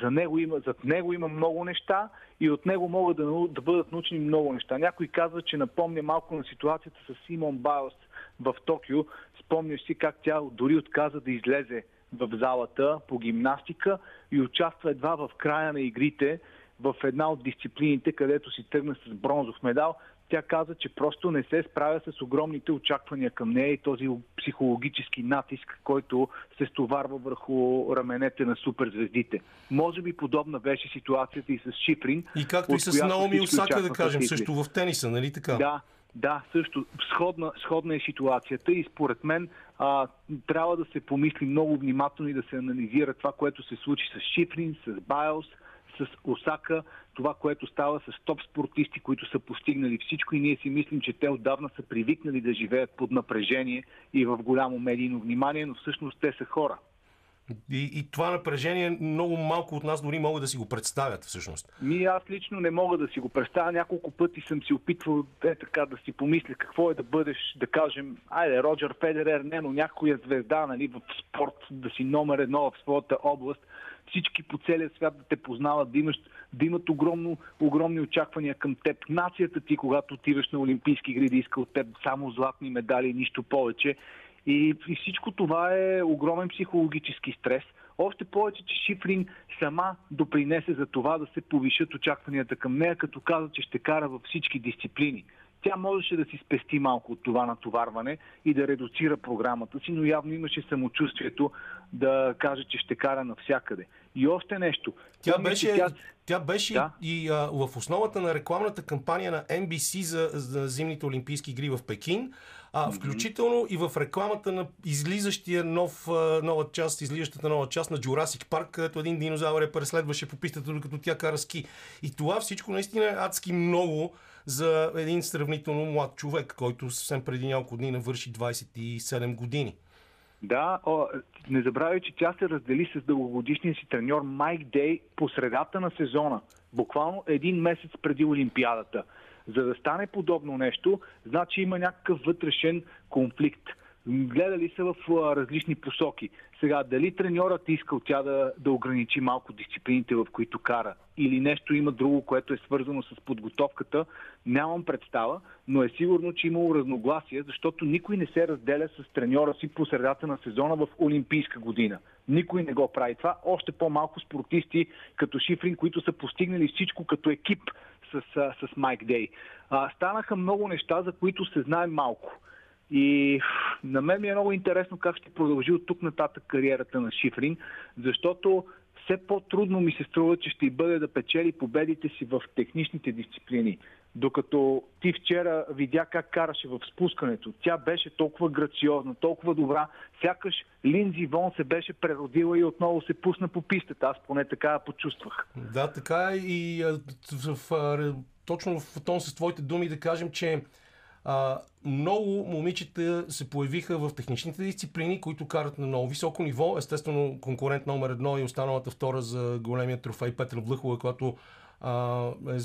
за него има, зад него има много неща и от него могат да, да бъдат научени много неща. Някой казва, че напомня малко на ситуацията с Симон Байлс в Токио. Спомняш си как тя дори отказа да излезе в залата по гимнастика и участва едва в края на игрите в една от дисциплините, където си тръгна с бронзов медал тя каза, че просто не се справя с огромните очаквания към нея и този психологически натиск, който се стоварва върху раменете на суперзвездите. Може би подобна беше ситуацията и с Шиприн. И както и с Наоми Осака, да кажем, също в тениса, нали така? Да, Да, също сходна, сходна е ситуацията и според мен а, трябва да се помисли много внимателно и да се анализира това, което се случи с Шифрин, с Байлс, с Осака, това, което става с топ спортисти, които са постигнали всичко и ние си мислим, че те отдавна са привикнали да живеят под напрежение и в голямо медийно внимание, но всъщност те са хора. И, и това напрежение много малко от нас дори могат да си го представят всъщност. Ми аз лично не мога да си го представя. Няколко пъти съм си опитвал е така да си помисля какво е да бъдеш, да кажем, айде, Роджер Федерер, не, но някоя звезда нали, в спорт, да си номер едно в своята област. Всички по целия свят да те познават, да, имаш, да имат огромно, огромни очаквания към теб. Нацията ти, когато отиваш на Олимпийски игри, да иска от теб само златни медали и нищо повече. И, и всичко това е огромен психологически стрес. Още повече, че Шифрин сама допринесе за това да се повишат очакванията към нея, като каза, че ще кара във всички дисциплини. Тя можеше да си спести малко от това натоварване и да редуцира програмата си, но явно имаше самочувствието да каже, че ще кара навсякъде. И още нещо. Тя беше, тя... тя беше да? и а, в основата на рекламната кампания на NBC за, за зимните Олимпийски игри в Пекин а, включително и в рекламата на излизащия нов, нова част, излизащата нова част на Jurassic Park, където един динозавър я преследваше по пистата, докато тя кара ски. И това всичко наистина е адски много за един сравнително млад човек, който съвсем преди няколко дни навърши 27 години. Да, о, не забравяй, че тя се раздели с дългогодишния си треньор Майк Дей по средата на сезона, буквално един месец преди Олимпиадата. За да стане подобно нещо, значи има някакъв вътрешен конфликт. Гледали са в различни посоки. Сега, дали треньорът искал тя да, да ограничи малко дисциплините, в които кара, или нещо има друго, което е свързано с подготовката, нямам представа, но е сигурно, че имало разногласие, защото никой не се разделя с треньора си по средата на сезона в Олимпийска година. Никой не го прави това. Още по-малко спортисти като Шифрин, които са постигнали всичко като екип с, с Майк Дей. А, станаха много неща, за които се знае малко. И на мен ми е много интересно как ще продължи от тук нататък кариерата на Шифрин, защото все по-трудно ми се струва, че ще бъде да печели победите си в техничните дисциплини. Докато ти вчера видя как караше в спускането, тя беше толкова грациозна, толкова добра, сякаш Линзи Вон се беше преродила и отново се пусна по пистата. Аз поне така я почувствах. Да, така и в, точно в тон с твоите думи да кажем, че а, много момичета се появиха в техничните дисциплини, които карат на много високо ниво. Естествено, конкурент номер едно и останалата втора за големия трофей Петър Влъхова, която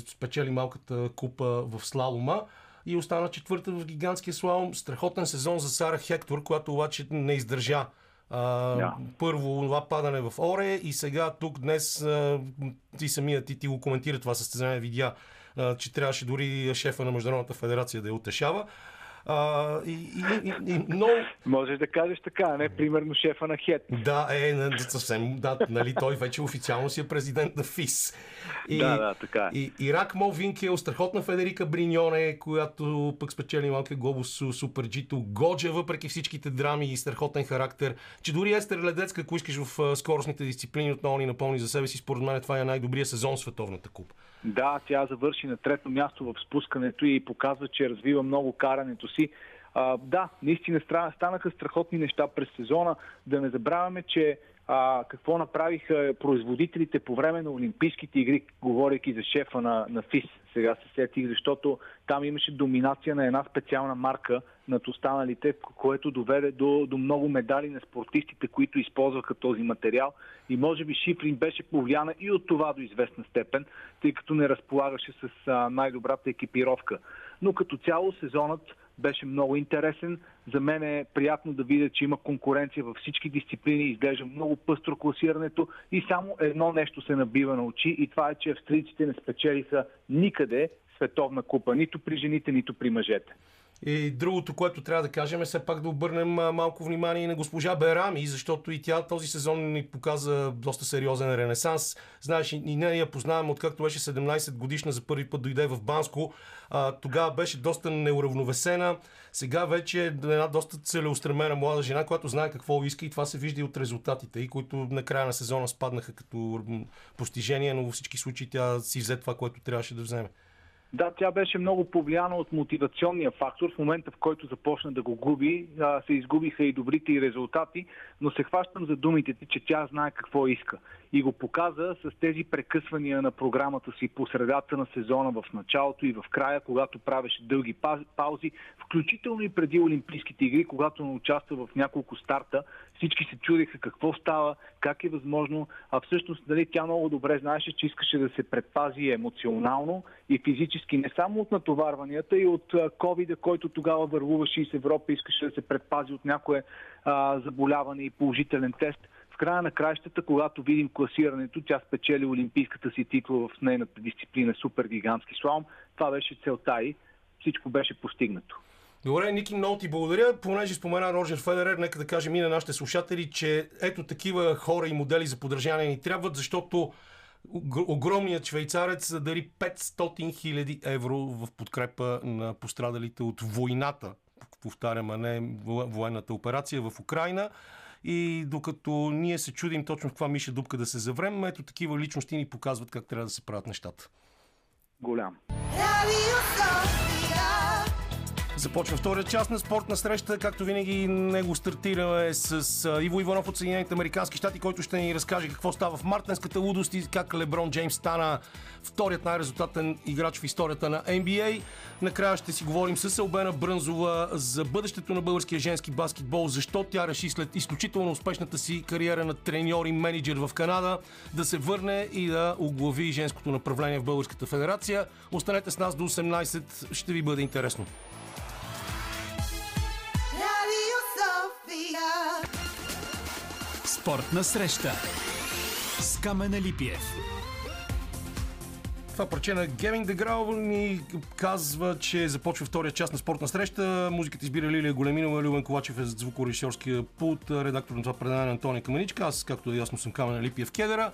спечели малката купа в слалома и остана четвърта в гигантския слалом. Страхотен сезон за Сара Хектор, която обаче не издържа а, yeah. първо това падане в Оре и сега тук днес а, ти самият ти, ти го коментира това състезание, видя, а, че трябваше дори шефа на Международната федерация да я утешава. А, и, и, и, и много... Можеш да кажеш така, не? Примерно шефа на ХЕТ. Да, е, съвсем, да, нали, той вече официално си е президент на ФИС. И, да, да, така е. И, Ирак Мол Винкел, страхотна Федерика Бриньоне, която пък спечели малкия глобус Супер Джито. Годжа, въпреки всичките драми и страхотен характер, че дори Естер Ледец, ако искаш в скоростните дисциплини, отново ни напомни за себе си, според мен това е най-добрият сезон в Световната купа. Да, тя завърши на трето място в спускането и показва, че развива много карането си. А, да, наистина станаха страхотни неща през сезона. Да не забравяме, че а, какво направиха производителите по време на Олимпийските игри, говоряки за шефа на, на ФИС. Сега се сетих, защото там имаше доминация на една специална марка над останалите, което доведе до, до много медали на спортистите, които използваха този материал. И може би Шифрин беше повлияна и от това до известна степен, тъй като не разполагаше с най-добрата екипировка. Но като цяло сезонът беше много интересен. За мен е приятно да видя, че има конкуренция във всички дисциплини, изглежда много пъстро класирането и само едно нещо се набива на очи и това е, че австрийците не спечелиха никъде световна купа, нито при жените, нито при мъжете. И другото, което трябва да кажем е все пак да обърнем малко внимание и на госпожа Берами, защото и тя този сезон ни показа доста сериозен ренесанс. Знаеш, и не я познавам, откакто беше 17 годишна, за първи път дойде в Банско. Тогава беше доста неуравновесена. Сега вече е една доста целеустремена млада жена, която знае какво иска и това се вижда и от резултатите, и които на края на сезона спаднаха като постижение, но във всички случаи тя си взе това, което трябваше да вземе. Да, тя беше много повлияна от мотивационния фактор. В момента, в който започна да го губи, се изгубиха и добрите и резултати, но се хващам за думите ти, че тя знае какво иска. И го показа с тези прекъсвания на програмата си по средата на сезона, в началото и в края, когато правеше дълги паузи, включително и преди Олимпийските игри, когато не участва в няколко старта. Всички се чудеха какво става, как е възможно, а всъщност нали, тя много добре знаеше, че искаше да се предпази емоционално и физически не само от натоварванията и от covid който тогава вървуваше из Европа, искаше да се предпази от някое а, заболяване и положителен тест. Края на краищата, когато видим класирането, тя спечели олимпийската си титла в нейната дисциплина супер гигантски слалом. Това беше целта и всичко беше постигнато. Добре, Ники, много ти благодаря. Понеже спомена Роджер Федерер, нека да кажем и на нашите слушатели, че ето такива хора и модели за подражание ни трябват, защото огромният швейцарец дари 500 хиляди евро в подкрепа на пострадалите от войната, повтарям, а не военната операция в Украина. И докато ние се чудим точно в каква миша дупка да се заврем, ето такива личности ни показват как трябва да се правят нещата. Голям. Започва втория част на спортна среща. Както винаги, него стартираме с Иво Иванов от Съединените Американски щати, който ще ни разкаже какво става в мартенската лудост и как Леброн Джеймс стана вторият най-резултатен играч в историята на NBA. Накрая ще си говорим с Албена Брънзова за бъдещето на българския женски баскетбол, защо тя реши след изключително успешната си кариера на треньор и менеджер в Канада да се върне и да оглави женското направление в Българската федерация. Останете с нас до 18, ще ви бъде интересно. Спортна среща с Камена Липиев. Това парче на Геминг Деграл ни казва, че започва втория част на спортна среща. Музиката избира Лилия Големинова, Любен Ковачев е звукорежисьорския пулт, редактор на това предаване Антония Каменичка. Аз, както е ясно, съм Камена Липиев Кедера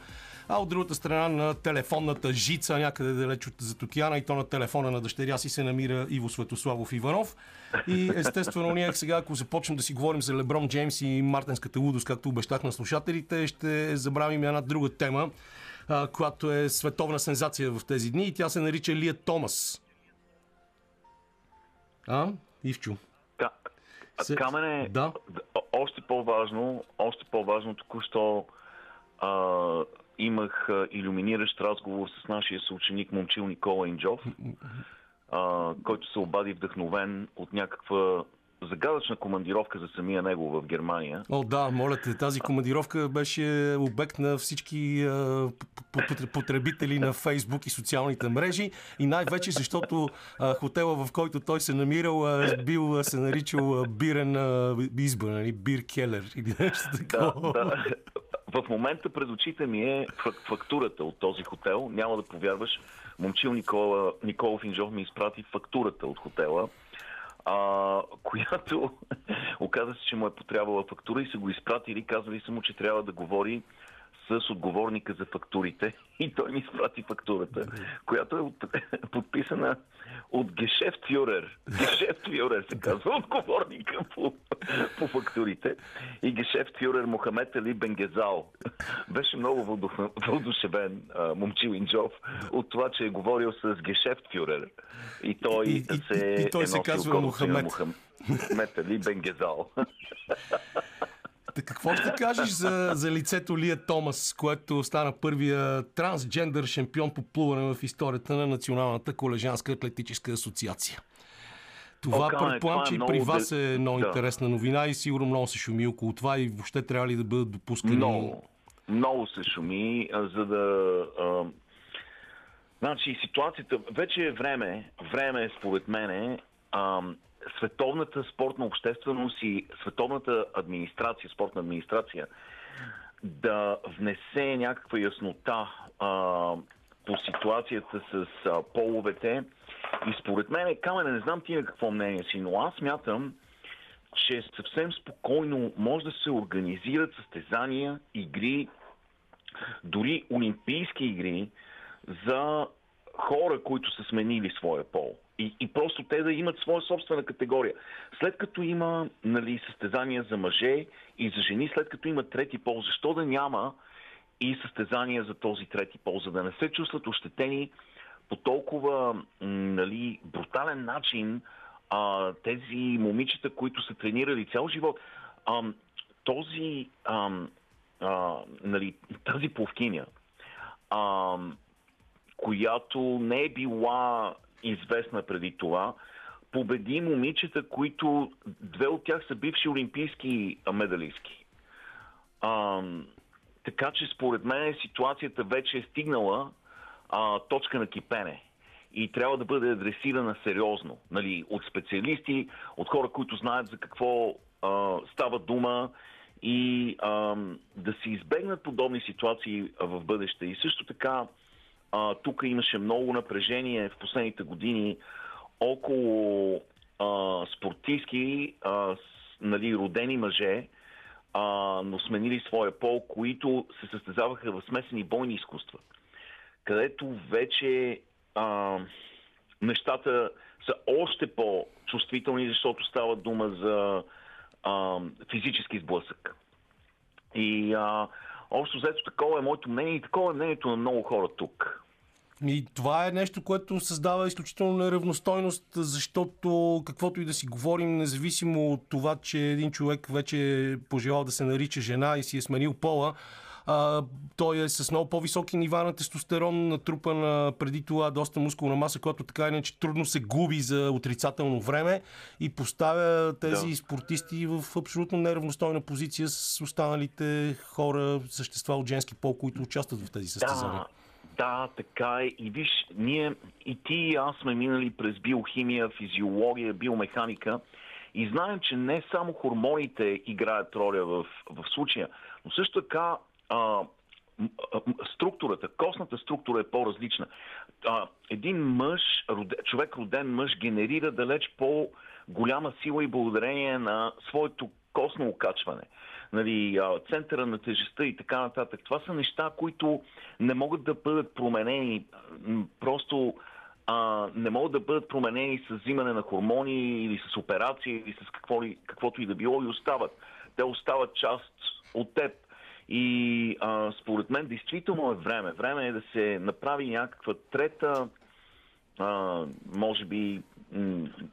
а от другата страна на телефонната жица, някъде далеч от зад океана и то на телефона на дъщеря си се намира Иво Светославов Иванов. И естествено, ние сега, ако започнем да си говорим за Леброн Джеймс и Мартинската лудост, както обещах на слушателите, ще забравим една друга тема, която е световна сензация в тези дни и тя се нарича Лия Томас. А, Ивчо? Да. Камене, да. още по-важно, още по-важно току-що а, имах иллюминиращ разговор с нашия съученик момчил Никола Инджов, а, който се обади вдъхновен от някаква загадъчна командировка за самия него в Германия. О, да, моля те, тази командировка беше обект на всички потребители на Фейсбук и социалните мрежи и най-вече защото хотела, в който той се намирал, бил се наричал Бирен Избър, нали? Бир Келер или нещо такова. Да, да. В момента пред очите ми е фактурата от този хотел. Няма да повярваш. Момчил Никола, Никола Финжов ми изпрати фактурата от хотела, а, която [laughs] оказа се, че му е потрябвала фактура и са го изпратили. Казали са му, че трябва да говори с отговорника за фактурите [laughs] и той ми изпрати фактурата, която е [laughs] подписана от Гешефтюрер. Гешефтюрер се казва отговорника по, по фактурите. И Гешефтюрер Мохамед Али Бенгезал. Беше много въодушевен момчил Инджов от това, че е говорил с Гешефтюрер. И той и, се и, и, и той е се казва Мохамед. Мохамед Али Бенгезал. [laughs] Какво ще кажеш за, за лицето Лия Томас, което стана първия трансджендър шампион по плуване в историята на Националната колежанска атлетическа асоциация? Това О, предполагам, че и при вас е много да. интересна новина и сигурно много се шуми около това и въобще трябва ли да бъдат допускани? Много, много се шуми, за да... А, значи ситуацията... Вече е време, време е според мене а, световната спортна общественост и световната администрация, спортна администрация, да внесе някаква яснота а, по ситуацията с а, половете. И според мен, Камене, не знам ти на какво мнение си, но аз мятам, че съвсем спокойно може да се организират състезания, игри, дори олимпийски игри за хора, които са сменили своя пол. И, и просто те да имат своя собствена категория. След като има нали, състезания за мъже и за жени, след като има трети пол, защо да няма и състезания за този трети пол, за да не се чувстват ощетени по толкова нали, брутален начин а, тези момичета, които са тренирали цял живот. А, този, а, а, нали, тази пловкиня, а, която не е била известна преди това, победи момичета, които две от тях са бивши олимпийски медалистки. А, така че според мен ситуацията вече е стигнала а, точка на кипене и трябва да бъде адресирана сериозно. Нали, от специалисти, от хора, които знаят за какво а, става дума и а, да се избегнат подобни ситуации в бъдеще. И също така, а, тук имаше много напрежение в последните години около а, спортистки, а, с, нали, родени мъже, а, но сменили своя пол, които се състезаваха в смесени бойни изкуства, където вече а, нещата са още по-чувствителни, защото става дума за а, физически сблъсък. И а, общо взето такова е моето мнение и такова е мнението на много хора тук. И това е нещо, което създава изключително неравностойност, защото каквото и да си говорим, независимо от това, че един човек вече е пожелал да се нарича жена и си е сменил пола, а, той е с много по-високи нива на тестостерон, натрупан преди това доста мускулна маса, която така иначе трудно се губи за отрицателно време и поставя тези да. спортисти в абсолютно неравностойна позиция с останалите хора, същества от женски пол, които участват в тези състезания. Да. Да, така е. И виж, ние и ти и аз сме минали през биохимия, физиология, биомеханика и знаем, че не само хормоните играят роля в, в случая, но също така а, структурата, костната структура е по-различна. А, един мъж, човек роден мъж, генерира далеч по-голяма сила и благодарение на своето костно окачване нали, центъра на тежестта и така нататък. Това са неща, които не могат да бъдат променени. Просто а, не могат да бъдат променени с взимане на хормони или с операции или с какво ли, каквото и да било и остават. Те остават част от теб. И а, според мен действително е време. Време е да се направи някаква трета, а, може би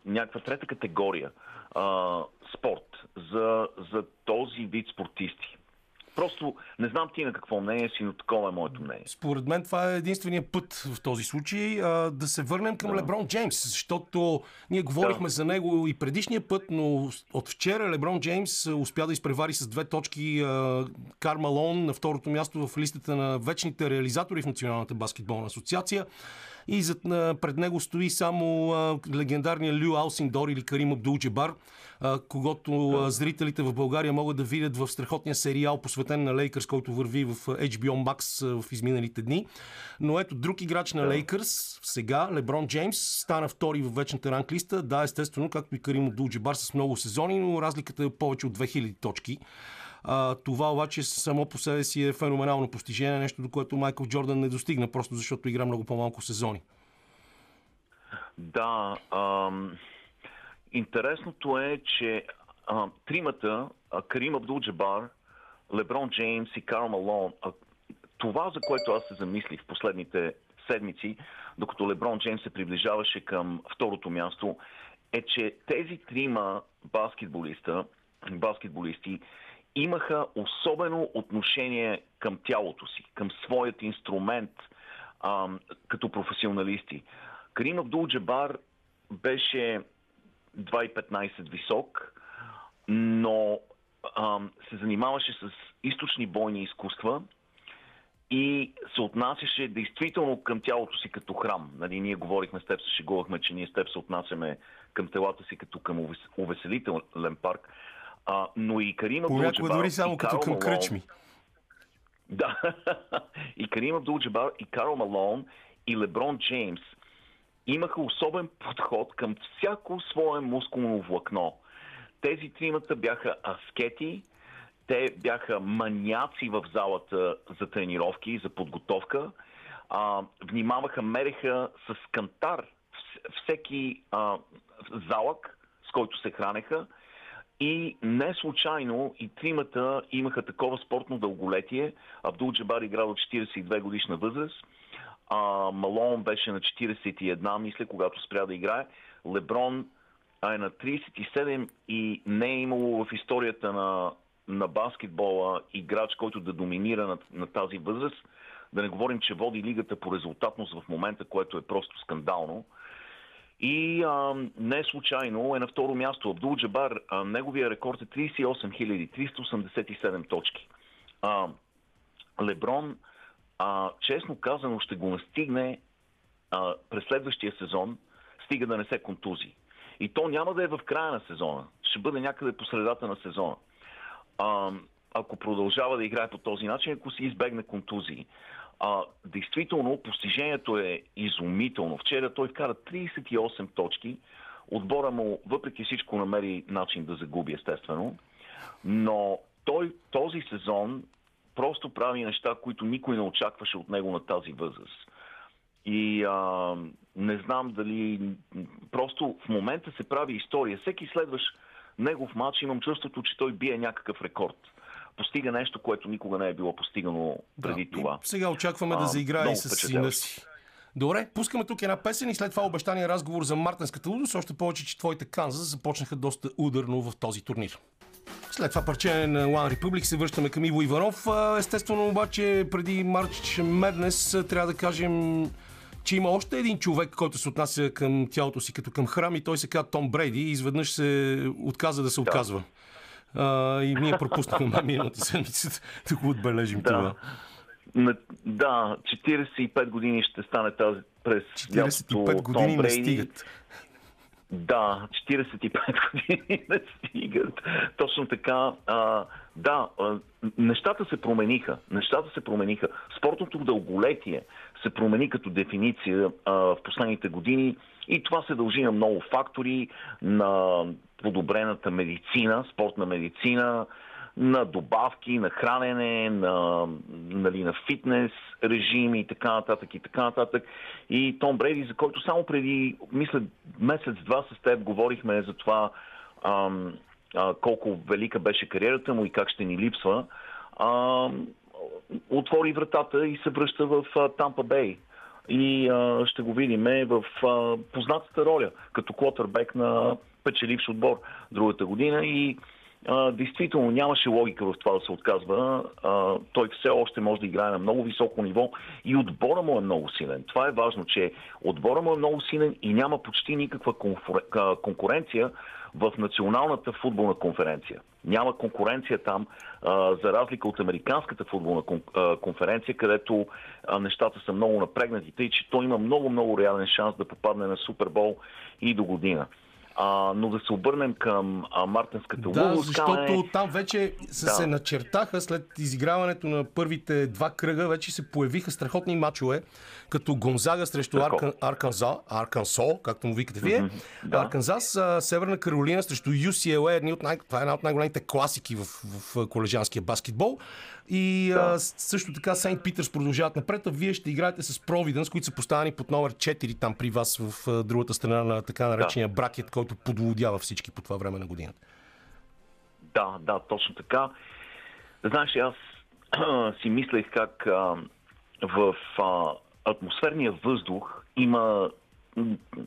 някаква трета категория а, спорт за, за този вид спортисти. Просто не знам ти на какво мнение си, но такова е моето мнение. Според мен това е единствения път в този случай а, да се върнем към да. Леброн Джеймс, защото ние говорихме да. за него и предишния път, но от вчера Леброн Джеймс успя да изпревари с две точки а, Кармалон на второто място в листата на вечните реализатори в Националната баскетболна асоциация и зад, пред него стои само легендарния Лю Алсиндор или Карим Абдул-Джебар, когато зрителите в България могат да видят в страхотния сериал, посветен на Лейкърс, който върви в HBO Max в изминалите дни. Но ето друг играч на Лейкърс, сега Леброн Джеймс, стана втори в вечната ранглиста. Да, естествено, както и Карим Абдул-Джебар с много сезони, но разликата е повече от 2000 точки. А, това обаче само по себе си е феноменално постижение, нещо до което Майкъл Джордан не достигна, просто защото игра много по-малко сезони. Да, ам, интересното е, че а, тримата, а, Карим Абдул-Джабар, Леброн Джеймс и Карл Малон, а, това, за което аз се замислих в последните седмици, докато Леброн Джеймс се приближаваше към второто място, е, че тези трима баскетболиста, баскетболисти имаха особено отношение към тялото си, към своят инструмент а, като професионалисти. Карим Абдул Джабар беше 2,15 висок, но а, се занимаваше с източни бойни изкуства и се отнасяше действително към тялото си като храм. Нали, ние говорихме с теб, се шегувахме, че ние с теб се отнасяме към телата си като към увеселителен парк. А, но и Карима Понякога дори само като към кръчми. [laughs] Да. и Карим Абдул-Джабар, и Карл Малон, и Леброн Джеймс имаха особен подход към всяко свое мускулно влакно. Тези тримата бяха аскети, те бяха маняци в залата за тренировки, за подготовка. А, внимаваха, мереха с кантар всеки а, залък, с който се хранеха и не случайно и тримата имаха такова спортно дълголетие. Абдул Джабар играл от 42 годишна възраст, А, Малон беше на 41, мисля, когато спря да играе. Леброн е на 37 и не е имало в историята на, на баскетбола играч, който да доминира на, на тази възраст. Да не говорим, че води лигата по резултатност в момента, което е просто скандално. И а, не случайно е на второ място. Абдул Джабар, а, неговия рекорд е 38 387 точки. А, Леброн, а, честно казано, ще го настигне а, през следващия сезон, стига да не се контузи. И то няма да е в края на сезона. Ще бъде някъде по средата на сезона. А, ако продължава да играе по този начин, ако си избегне контузии. А, действително, постижението е изумително. Вчера той вкара 38 точки. Отбора му, въпреки всичко, намери начин да загуби, естествено. Но той този сезон просто прави неща, които никой не очакваше от него на тази възраст. И а, не знам дали просто в момента се прави история. Всеки следващ негов матч имам чувството, че той бие някакъв рекорд. Постига нещо, което никога не е било постигано преди да. това. Сега очакваме а, да заиграе и с сина си. Добре, пускаме тук една песен и след това обещания разговор за мартенската лудост, още повече, че твоите Канзас започнаха доста ударно в този турнир. След това парче на One Republic се връщаме към Иво Иванов. Естествено обаче преди Марч Меднес трябва да кажем че има още един човек, който се отнася към тялото си като към храм и той се казва Том Брейди и изведнъж се отказа да се оказва. А, и ние пропуснахме миналата седмица [laughs] да го отбележим да. това. Да, 45 години ще стане тази през 45 години не стигат. Да, 45 [laughs] години не стигат. Точно така. А, да, а, нещата се промениха. Нещата се промениха. Спортното дълголетие се промени като дефиниция а, в последните години и това се дължи на много фактори, на подобрената медицина, спортна медицина, на добавки, на хранене, на, нали, на фитнес режими и така нататък и така нататък. И Том Бреди, за който само преди, мисля, месец-два с теб говорихме за това ам, а, колко велика беше кариерата му и как ще ни липсва, ам, отвори вратата и се връща в Тампа Бей. И а, ще го видим в а, познатата роля, като квотербек на печеливш отбор другата година и а, действително нямаше логика в това да се отказва. А, той все още може да играе на много високо ниво и отбора му е много силен. Това е важно, че отбора му е много силен и няма почти никаква конкуренция в Националната футболна конференция. Няма конкуренция там, а, за разлика от Американската футболна конференция, където а, нещата са много напрегнати, тъй че той има много-много реален шанс да попадне на Супербол и до година. А, но да се обърнем към а, мартинската да, лудост. защото там вече са да. се начертаха след изиграването на първите два кръга, вече се появиха страхотни мачове, като Гонзага срещу Аркан, Арканза, Аркансо, както му викате вие, mm-hmm, да. Арканзас, Северна Каролина срещу UCLA, едни от най... това е една от най-големите класики в, в колежанския баскетбол. И да. а, също така Сейнт Питърс продължават напред, а вие ще играете с Провиденс, които са поставени под номер 4 там при вас в а, другата страна на така наречения да. бракет, който подлодява всички по това време на годината. Да, да, точно така. Знаеш, аз [clears throat] си мислех как а, в а, атмосферния въздух има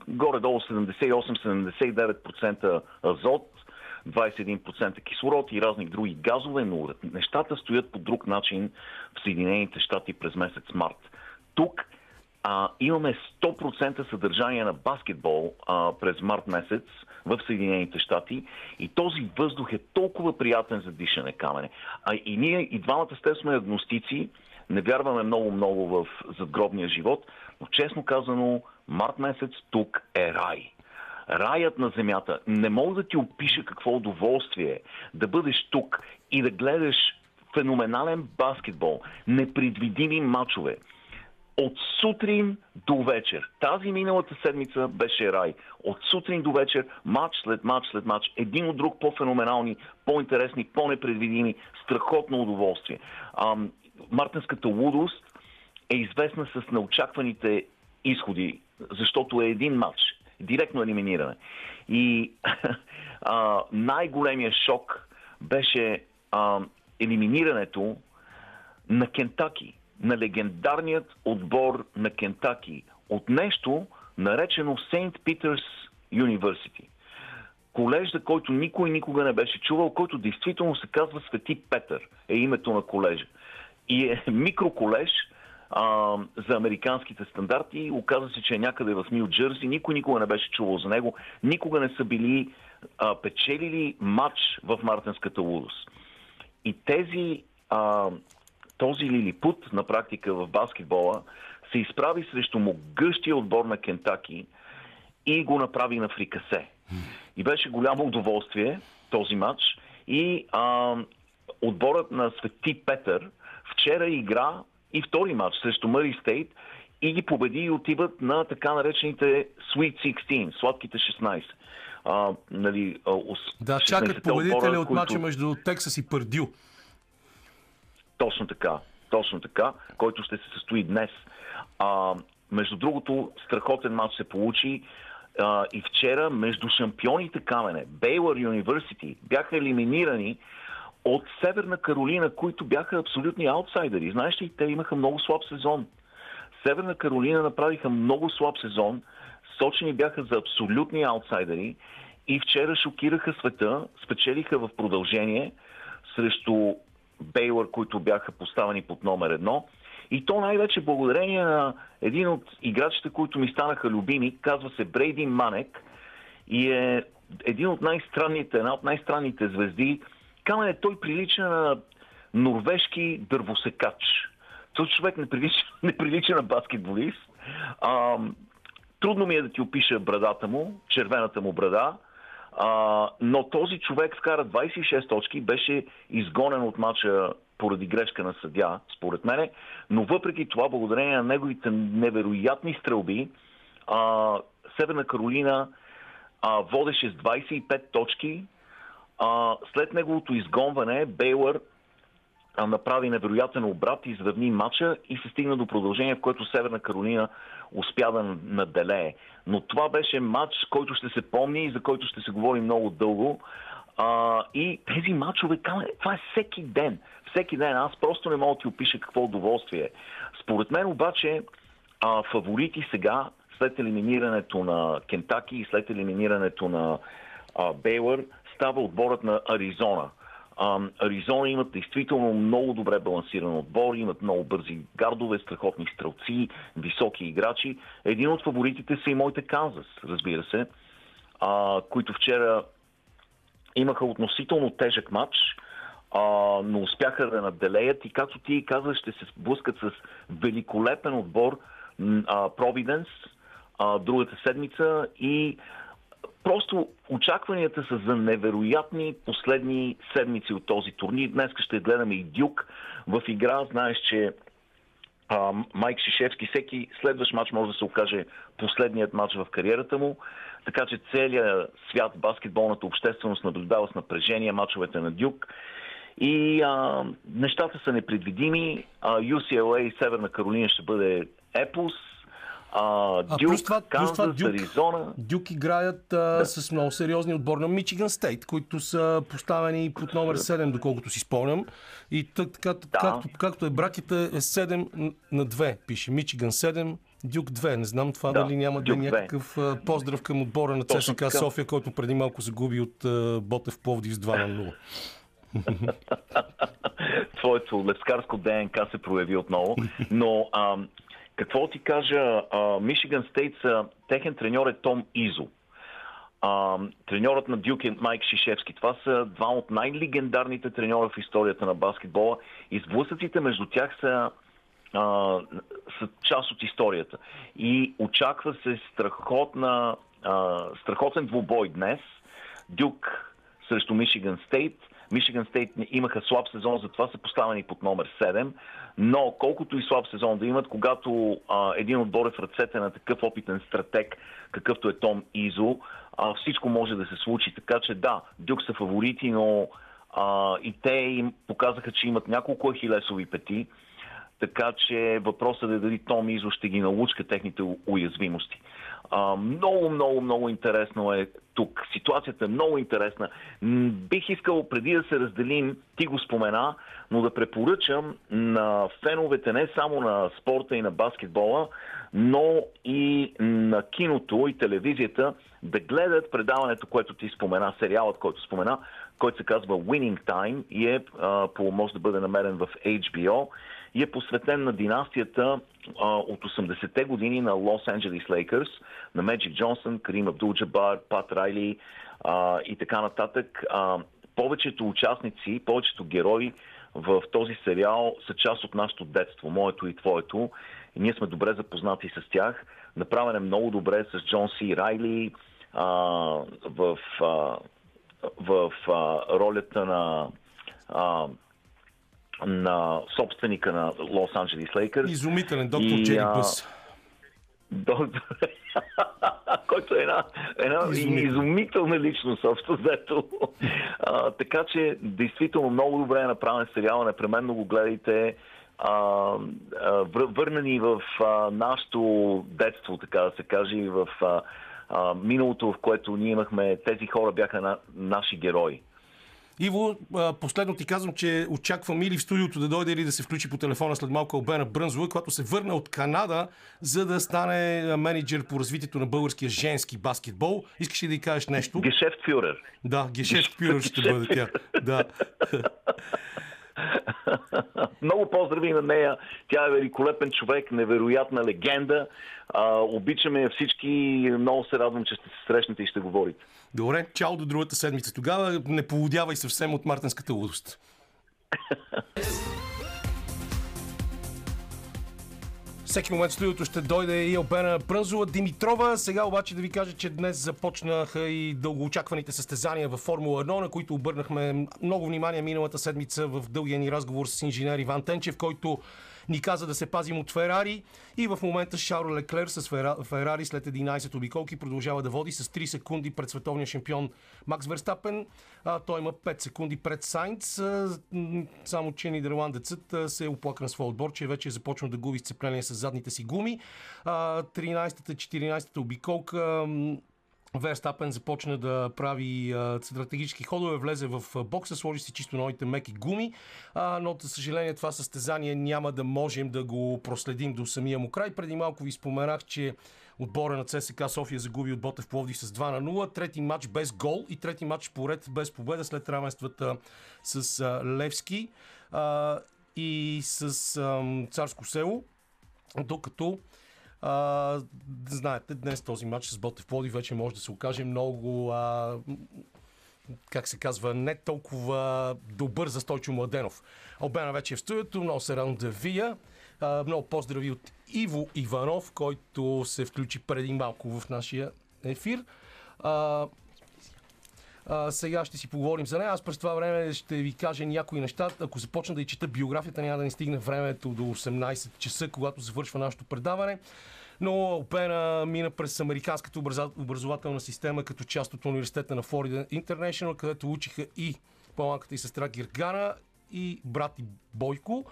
горе-долу 78-79% азот, 21% кислород и разни други газове, но нещата стоят по друг начин в Съединените щати през месец март. Тук а, имаме 100% съдържание на баскетбол а, през март месец в Съединените щати и този въздух е толкова приятен за дишане камене. А и ние и двамата сте сме агностици, не вярваме много-много в задгробния живот, но честно казано, март месец тук е рай раят на земята. Не мога да ти опиша какво удоволствие е да бъдеш тук и да гледаш феноменален баскетбол, непредвидими матчове. От сутрин до вечер. Тази миналата седмица беше рай. От сутрин до вечер, матч след матч след матч, един от друг по-феноменални, по-интересни, по-непредвидими, страхотно удоволствие. Ам, мартинската лудост е известна с неочакваните изходи, защото е един матч директно елиминиране. И [laughs] а, най-големия шок беше а, елиминирането на Кентаки. на легендарният отбор на Кентаки от нещо, наречено Сейнт Питърс Юниверсити. Колеж, за който никой никога не беше чувал, който действително се казва Свети Петър, е името на колежа. И е микроколеж а, за американските стандарти. Оказва се, че е някъде в Нью Джерси. Никой никога не беше чувал за него. Никога не са били а, печелили матч в Мартинската лудост. И тези, а, този лилипут на практика в баскетбола се изправи срещу могъщия отбор на Кентаки и го направи на фрикасе. И беше голямо удоволствие този матч. И а, отборът на Свети Петър вчера игра и втори матч срещу Мъри Стейт и ги победи и отиват на така наречените Sweet 16, сладките 16. А, нали, да, чакат победителя от които... матча между Тексас и Пърдил. Точно така, точно така, който ще се състои днес. А, между другото, страхотен матч се получи а, и вчера между шампионите камене, Бейлър Юниверсити, бяха елиминирани от Северна Каролина, които бяха абсолютни аутсайдери. Знаеш ли, те имаха много слаб сезон. Северна Каролина направиха много слаб сезон, сочени бяха за абсолютни аутсайдери и вчера шокираха света, спечелиха в продължение срещу Бейлър, които бяха поставени под номер едно. И то най-вече благодарение на един от играчите, които ми станаха любими, казва се Брейди Манек и е един от най-странните, една от най-странните звезди. Камен е той прилича на норвежки дървосекач. Този човек не прилича, [laughs] не прилича на баскетболист. А, трудно ми е да ти опиша брадата му, червената му брада, а, но този човек вкара 26 точки, беше изгонен от мача поради грешка на съдя, според мене, но въпреки това, благодарение на неговите невероятни стрелби, а, Северна Каролина а, водеше с 25 точки. А, след неговото изгонване, Бейлър а, направи невероятен обрат, изравни матча и се стигна до продължение, в което Северна Каролина успя да наделее. Но това беше матч, който ще се помни и за който ще се говори много дълго. А, и тези матчове, това е всеки ден. Всеки ден. Аз просто не мога да ти опиша какво удоволствие. Според мен обаче а, фаворити сега, след елиминирането на Кентаки и след елиминирането на а, Бейлър, става отборът на Аризона. Аризона имат действително много добре балансиран отбор, имат много бързи гардове, страхотни стрелци, високи играчи. Един от фаворитите са и моите Канзас, разбира се, а, които вчера имаха относително тежък матч, а, но успяха да наделеят и както ти каза, ще се сблъскат с великолепен отбор Провиденс другата седмица и просто очакванията са за невероятни последни седмици от този турнир. Днес ще гледаме и Дюк в игра. Знаеш, че а, Майк Шишевски, всеки следващ матч може да се окаже последният матч в кариерата му. Така че целият свят, баскетболната общественост наблюдава с напрежение мачовете на Дюк. И а, нещата са непредвидими. А, UCLA и Северна Каролина ще бъде епос. А, Дюк, а плюс това, Канзас, плюс това Дюк, Аризона. Дюк играят а, да. с много сериозни отбор на Мичиган Стейт, които са поставени под номер 7, доколкото си спомням. И така, да. както, както е браките е 7 на 2, пише Мичиган 7, Дюк 2. Не знам това да, дали няма да е някакъв а, поздрав към отбора на ЦСКА София, който преди малко загуби от а, Ботев Пловдив с 2 на 0. [laughs] Твоето левскарско ДНК се прояви отново. Но а, какво ти кажа, Мишиган Стейт, техен треньор е Том Изо. А, треньорът на Дюк е Майк Шишевски. Това са два от най-легендарните треньора в историята на баскетбола и сблъсъците между тях са, а, са част от историята. И очаква се страхотна, а, страхотен двубой днес. Дюк срещу Мишиган Стейт. Мишиган Стейт имаха слаб сезон, затова са поставени под номер 7. Но колкото и слаб сезон да имат, когато а, един отбор е в ръцете на такъв опитен стратег, какъвто е Том Изо, а, всичко може да се случи. Така че да, Дюк са фаворити, но а, и те им показаха, че имат няколко ахилесови пети. Така че въпросът е дали Том Изо ще ги научка техните уязвимости. А, много, много, много интересно е тук. Ситуацията е много интересна. Бих искал преди да се разделим, ти го спомена, но да препоръчам на феновете не само на спорта и на баскетбола, но и на киното и телевизията да гледат предаването, което ти спомена, сериалът, който спомена, който се казва Winning Time и е, а, по, може да бъде намерен в HBO и е посветен на династията а, от 80-те години на Лос Анджелес Лейкърс, на Меджик Джонсън, Карим Абдул-Джабар, Пат Райли а, и така нататък. А, повечето участници, повечето герои в този сериал са част от нашето детство, моето и твоето. И ние сме добре запознати с тях. Направен е много добре с Джон Си Райли а, в, а, в а, ролята на а, на собственика на Лос Анджелес Лейкърс. Изумителен доктор И, Джери Бъс. Доктор, [laughs] който е една, една Изумително. изумителна личност, общо взето. А, така че, действително много добре е направен сериал, непременно го гледайте. А, а, вър- върна ни в а, нашето детство, така да се каже, и в а, а, миналото, в което ние имахме, тези хора бяха на, наши герои. Иво, последно ти казвам, че очаквам или в студиото да дойде или да се включи по телефона след малко Албена Брънзова, която се върна от Канада, за да стане менеджер по развитието на българския женски баскетбол. Искаш ли да й кажеш нещо? Гешефт фюрер. Да, Гешефт Пюрер ще бъде тя. Да. [laughs] [laughs] Много поздрави на нея. Тя е великолепен човек, невероятна легенда. А, обичаме я всички. Много се радвам, че сте се срещнете и ще говорите. Добре, чао до другата седмица. Тогава не поводявай съвсем от мартенската лудост. [laughs] Всеки момент в студиото ще дойде и Албена Брънзова Димитрова. Сега обаче да ви кажа, че днес започнаха и дългоочакваните състезания във Формула 1, на които обърнахме много внимание миналата седмица в дългия ни разговор с инженер Иван Тенчев, който ни каза да се пазим от Ферари. И в момента Шарл Леклер с Фера- Ферари след 11 обиколки продължава да води с 3 секунди пред световния шампион Макс Верстапен. А, той има 5 секунди пред Сайнц. Само, че нидерландецът се е оплака на своя отбор, че вече е започнал да губи сцепление с задните си гуми. А, 13-та, 14-та обиколка Верстапен започна да прави а, стратегически ходове, влезе в бокса, сложи си чисто новите меки гуми, а, но за съжаление това състезание няма да можем да го проследим до самия му край. Преди малко ви споменах, че отбора на ЦСК София загуби от Ботев Пловдив с 2 на 0. Трети матч без гол и трети матч поред без победа след равенствата с а, Левски а, и с а, Царско село. Докато а, знаете, днес този матч с Ботев Плодив вече може да се окаже много а, как се казва, не толкова добър за Стойчо Младенов. Албена вече е в студиото, много се радвам да вия. Много поздрави от Иво Иванов, който се включи преди малко в нашия ефир. А, сега ще си поговорим за нея. Аз през това време ще ви кажа някои неща. Ако започна да и чета биографията, няма да ни стигне времето до 18 часа, когато завършва нашето предаване. Но Опена мина през американската образователна система като част от университета на Florida International, където учиха и по-малката и сестра Гиргана и брат и Бойко.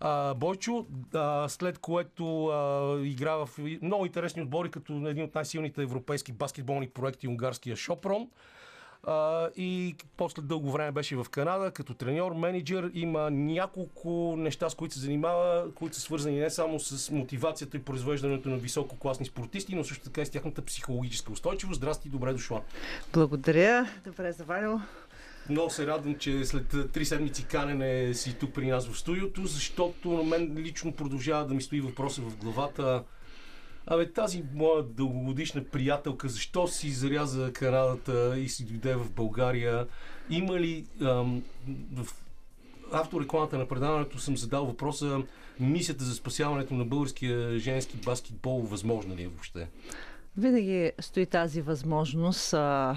А, Бойчо, а, след което а, игра в много интересни отбори, като един от най-силните европейски баскетболни проекти унгарския Шопрон. А, и после дълго време беше в Канада като треньор, менеджер. Има няколко неща, с които се занимава, които са свързани не само с мотивацията и произвеждането на висококласни спортисти, но също така и с тяхната психологическа устойчивост. Здрасти, добре дошла. Благодаря. Добре заварил. Много се радвам, че след три седмици канене си тук при нас в студиото, защото на мен лично продължава да ми стои въпроса в главата. Абе, тази моя дългогодишна приятелка, защо си заряза Канадата и си дойде в България? Има ли ам, в авторекламата на предаването съм задал въпроса мисията за спасяването на българския женски баскетбол възможна ли е въобще? Винаги стои тази възможност а,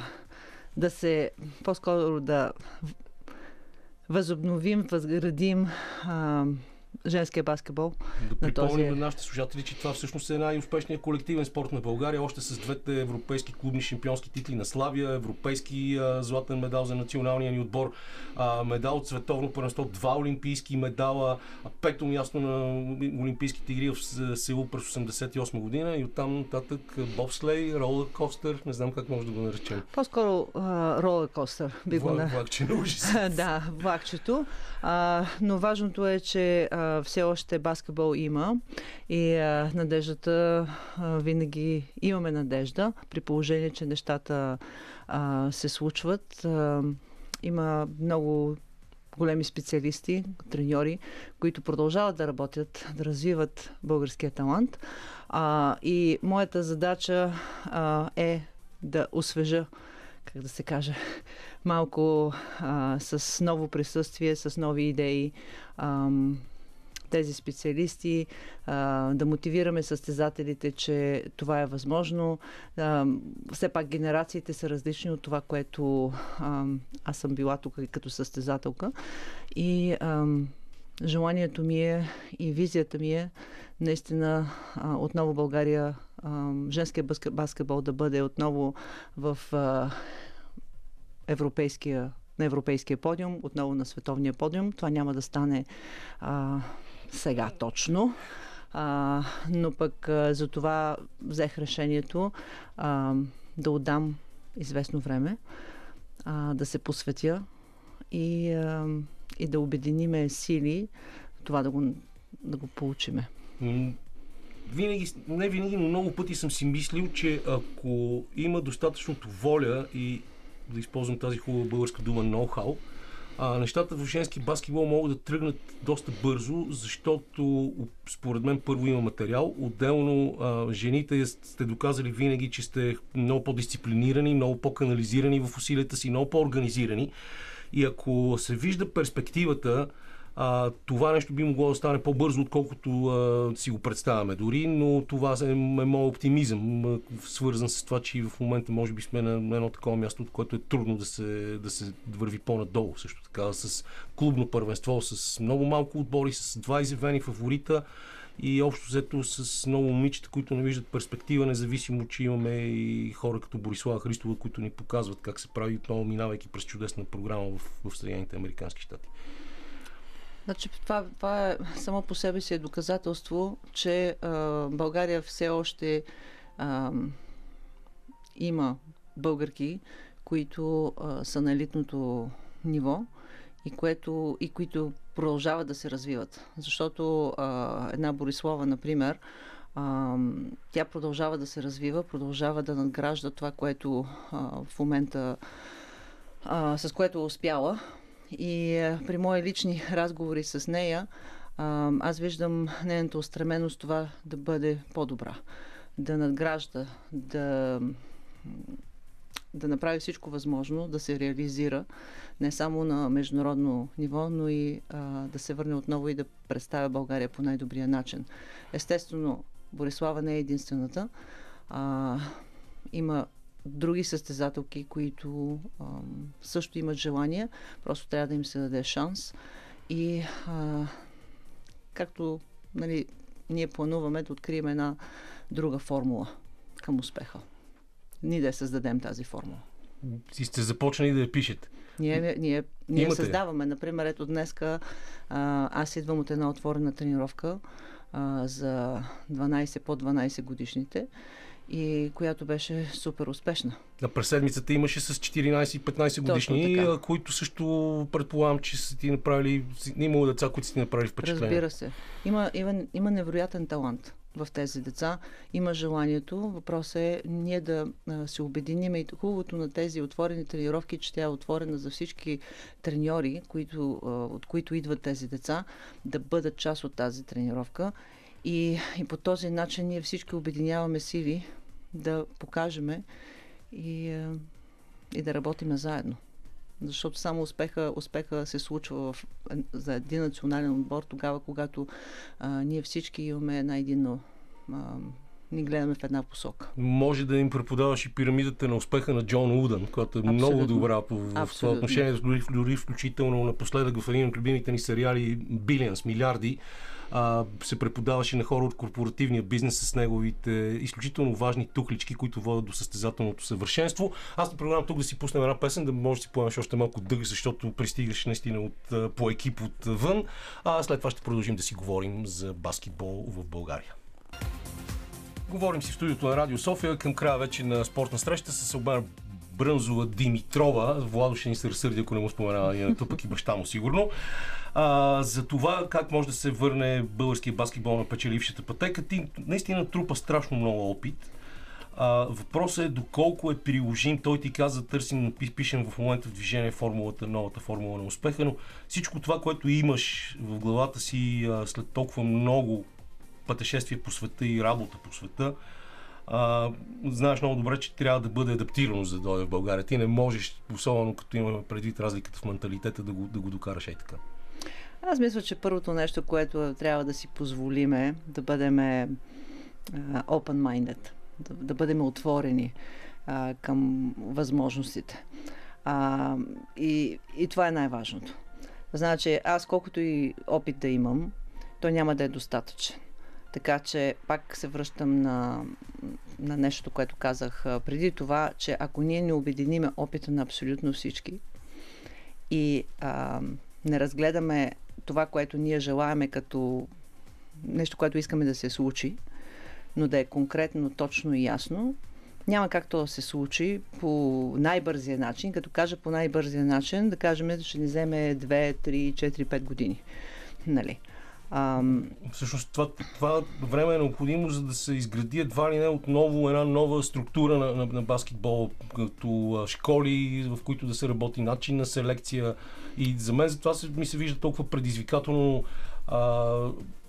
да се, по-скоро да възобновим, възградим а, женския баскетбол. Да на този- припомним на нашите слушатели, че това всъщност е най-успешният колективен спорт на България. Още с двете европейски клубни шампионски титли на Славия, европейски а, златен медал за националния ни отбор, а, медал от световно първенство, два олимпийски медала, пето място на Олимпийските игри в Сеул през 88 година и оттам нататък бобслей, ролер костер, не знам как може да го наречем. По-скоро ролер костър би го на... влакче на ужас. [laughs] да, влакчето. А, но важното е, че а, все още баскетбол има и а, надеждата а, винаги имаме надежда, при положение, че нещата а, се случват. А, има много големи специалисти, треньори, които продължават да работят, да развиват българския талант. А, и моята задача а, е да освежа, как да се каже, малко а, с ново присъствие, с нови идеи. Ам, тези специалисти, да мотивираме състезателите, че това е възможно. Все пак генерациите са различни от това, което аз съм била тук като състезателка. И желанието ми е и визията ми е наистина отново България, женския баске- баскетбол да бъде отново в европейския, на европейския подиум, отново на световния подиум. Това няма да стане а, сега точно. А, но пък а, за това взех решението а, да отдам известно време, а, да се посветя и, а, и да обединиме сили това да го, да го получиме. Винаги, не винаги, но много пъти съм си мислил, че ако има достатъчното воля и да използвам тази хубава българска дума ноу-хау, а, нещата в женски баскетбол могат да тръгнат доста бързо, защото според мен първо има материал. Отделно а, жените сте доказали винаги, че сте много по-дисциплинирани, много по-канализирани в усилията си, много по-организирани. И ако се вижда перспективата, а, това нещо би могло да стане по-бързо, отколкото а, си го представяме дори, но това е, е моят оптимизъм, свързан с това, че в момента може би сме на едно такова място, от което е трудно да се, да се върви по-надолу. Също така с клубно първенство, с много малко отбори, с два изявени фаворита и общо взето с много момичета, които не виждат перспектива, независимо, че имаме и хора като Борислава Христова, които ни показват как се прави отново, минавайки през чудесна програма в, в Съединените Американски щати. Значи, това, това е само по себе си е доказателство, че а, България все още а, има българки, които а, са на елитното ниво и, което, и които продължават да се развиват. Защото а, една Борислава, например, а, тя продължава да се развива, продължава да надгражда това, което а, в момента а, с което е успяла. И а, при мои лични разговори с нея, аз виждам нейната устременост това да бъде по-добра, да надгражда, да, да направи всичко възможно, да се реализира не само на международно ниво, но и а, да се върне отново и да представя България по най-добрия начин. Естествено, Борислава не е единствената. А, има други състезателки, които а, също имат желание, просто трябва да им се даде шанс. И а, както нали, ние плануваме да открием една друга формула към успеха. Ние да създадем тази формула. И сте започнали да я пишете. Ние, ние, ние Имате. създаваме. Например, ето днеска а, аз идвам от една отворена тренировка а, за 12 по 12 годишните и която беше супер успешна. Да, през седмицата имаше с 14 и 15 годишни, така. а, които също предполагам, че са ти направили, имало деца, които са ти направили впечатление. Разбира се. Има, има, има невероятен талант в тези деца. Има желанието. Въпросът е ние да се обединим и хубавото на тези отворени тренировки, че тя е отворена за всички треньори, които, от които идват тези деца, да бъдат част от тази тренировка. И, и по този начин ние всички обединяваме сили да покажеме и, а, и да работиме заедно. Защото само успеха, успеха се случва в, за един национален отбор тогава, когато а, ние всички имаме една единно а, ни гледаме в една посока. Може да им преподаваш и пирамидата на успеха на Джон Удън, която е Абсолютно. много добра по, в това отношение, дори включително напоследък в един от любимите ни сериали Билианс, милиарди, а, се преподаваше на хора от корпоративния бизнес с неговите изключително важни тухлички, които водят до състезателното съвършенство. Аз не предлагам тук да си пуснем една песен, да може да си поемеш още малко дъг, защото пристигаш наистина от, по екип отвън. А след това ще продължим да си говорим за баскетбол в България. Говорим си в студиото на Радио София към края вече на спортна среща с Албена Брънзова Димитрова. Владо ще ни се разсърди, ако не му споменава името, пък и баща му сигурно. А, за това как може да се върне българския баскетбол на печелившата пътека. Ти наистина трупа страшно много опит. А, въпросът е доколко е приложим. Той ти каза, търсим, пишем в момента в движение формулата, новата формула на успеха, но всичко това, което имаш в главата си а, след толкова много пътешествия по света и работа по света, а, знаеш много добре, че трябва да бъде адаптирано за да дойде в България. Ти не можеш, особено като имаме предвид разликата в менталитета, да го, да го докараш и така. Аз мисля, че първото нещо, което трябва да си позволиме, да бъдем open-minded, да, да бъдем отворени а, към възможностите. А, и, и това е най-важното. Значи, аз колкото и опит да имам, то няма да е достатъчен. Така че пак се връщам на, на нещо, което казах преди това, че ако ние не обединиме опита на абсолютно всички и а, не разгледаме това, което ние желаеме като нещо, което искаме да се случи, но да е конкретно, точно и ясно, няма как то да се случи по най-бързия начин. Като кажа по най-бързия начин, да кажем, ще ни вземе 2, 3, 4, 5 години. Нали? Ам... Всъщност това, това време е необходимо, за да се изгради едва ли не отново една нова структура на, на, на баскетбол, като школи, в които да се работи начин на селекция. И за мен за това се, ми се вижда толкова предизвикателно. А,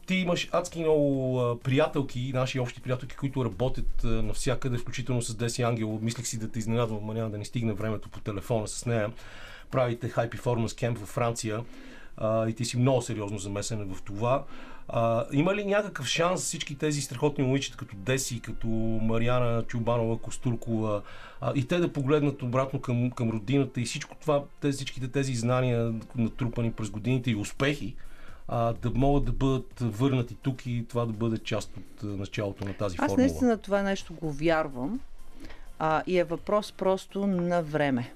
ти имаш адски много приятелки, наши общи приятелки, които работят навсякъде, включително с Деси Ангел. Мислех си да те изненадвам, но няма да ни стигне времето по телефона с нея. Правите High Performance Camp във Франция а, и ти си много сериозно замесен в това. А, има ли някакъв шанс всички тези страхотни момичета, като Деси, като Мариана Чубанова, Костуркова, а, и те да погледнат обратно към, към родината и всичко това, тези, всичките тези знания, натрупани през годините и успехи, а, да могат да бъдат върнати тук и това да бъде част от началото на тази Аз формула. Аз наистина това нещо го вярвам а, и е въпрос просто на време.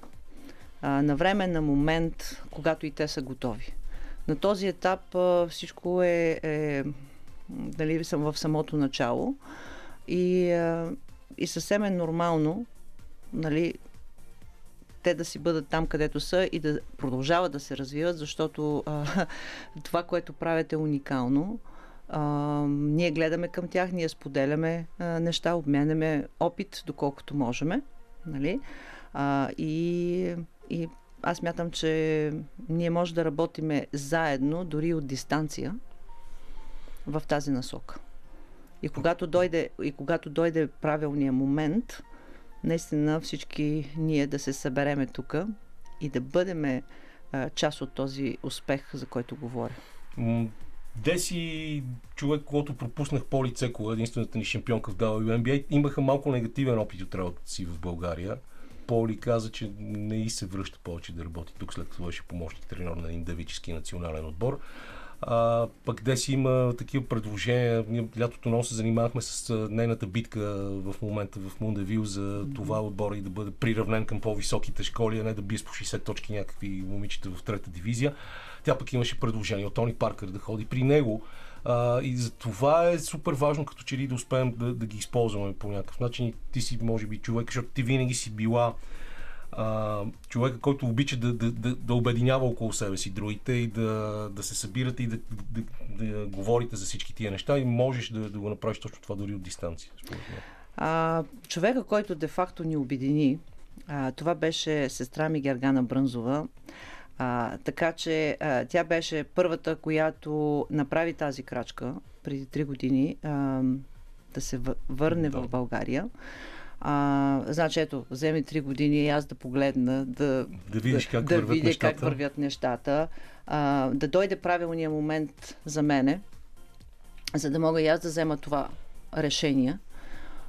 А, на време, на момент, когато и те са готови. На този етап всичко е, е дали съм в самото начало и, и съвсем е нормално нали, те да си бъдат там, където са и да продължават да се развиват, защото а, [laughs] това, което правят е уникално. А, ние гледаме към тях, ние споделяме а, неща, обменяме опит, доколкото можем. Нали? А, и, и аз мятам, че ние може да работиме заедно, дори от дистанция, в тази насока. И когато дойде, и когато дойде правилния момент, наистина всички ние да се събереме тук и да бъдем част от този успех, за който говоря. Деси, човек, когато пропуснах Поли Цекова, единствената ни шампионка в WNBA, имаха малко негативен опит от работата си в България. Поли каза, че не и се връща повече да работи тук, след като беше помощник тренер на един давически национален отбор. А, пък де си има такива предложения. Ние лятото много се занимавахме с нейната битка в момента в Мундевил за това отбора и да бъде приравнен към по-високите школи, а не да бие с по 60 точки някакви момичета в трета дивизия. Тя пък имаше предложение от Тони Паркър да ходи при него. А, и за това е супер важно, като че ли да успеем да, да ги използваме по някакъв начин. Ти си, може би, човек, защото ти винаги си била а, човека, който обича да, да, да, да обединява около себе си другите и да, да се събирате и да, да, да говорите за всички тия неща и можеш да, да го направиш точно това дори от дистанция. А, човека, който де-факто ни обедини, а, това беше сестра ми Гергана Брънзова. А, така че а, тя беше първата, която направи тази крачка преди три години а, да се върне да. в България. А, значи, ето, вземе три години и аз да погледна, да, да видиш как, да, вървят, видя нещата. как вървят нещата, а, да дойде правилния момент за мене, за да мога и аз да взема това решение.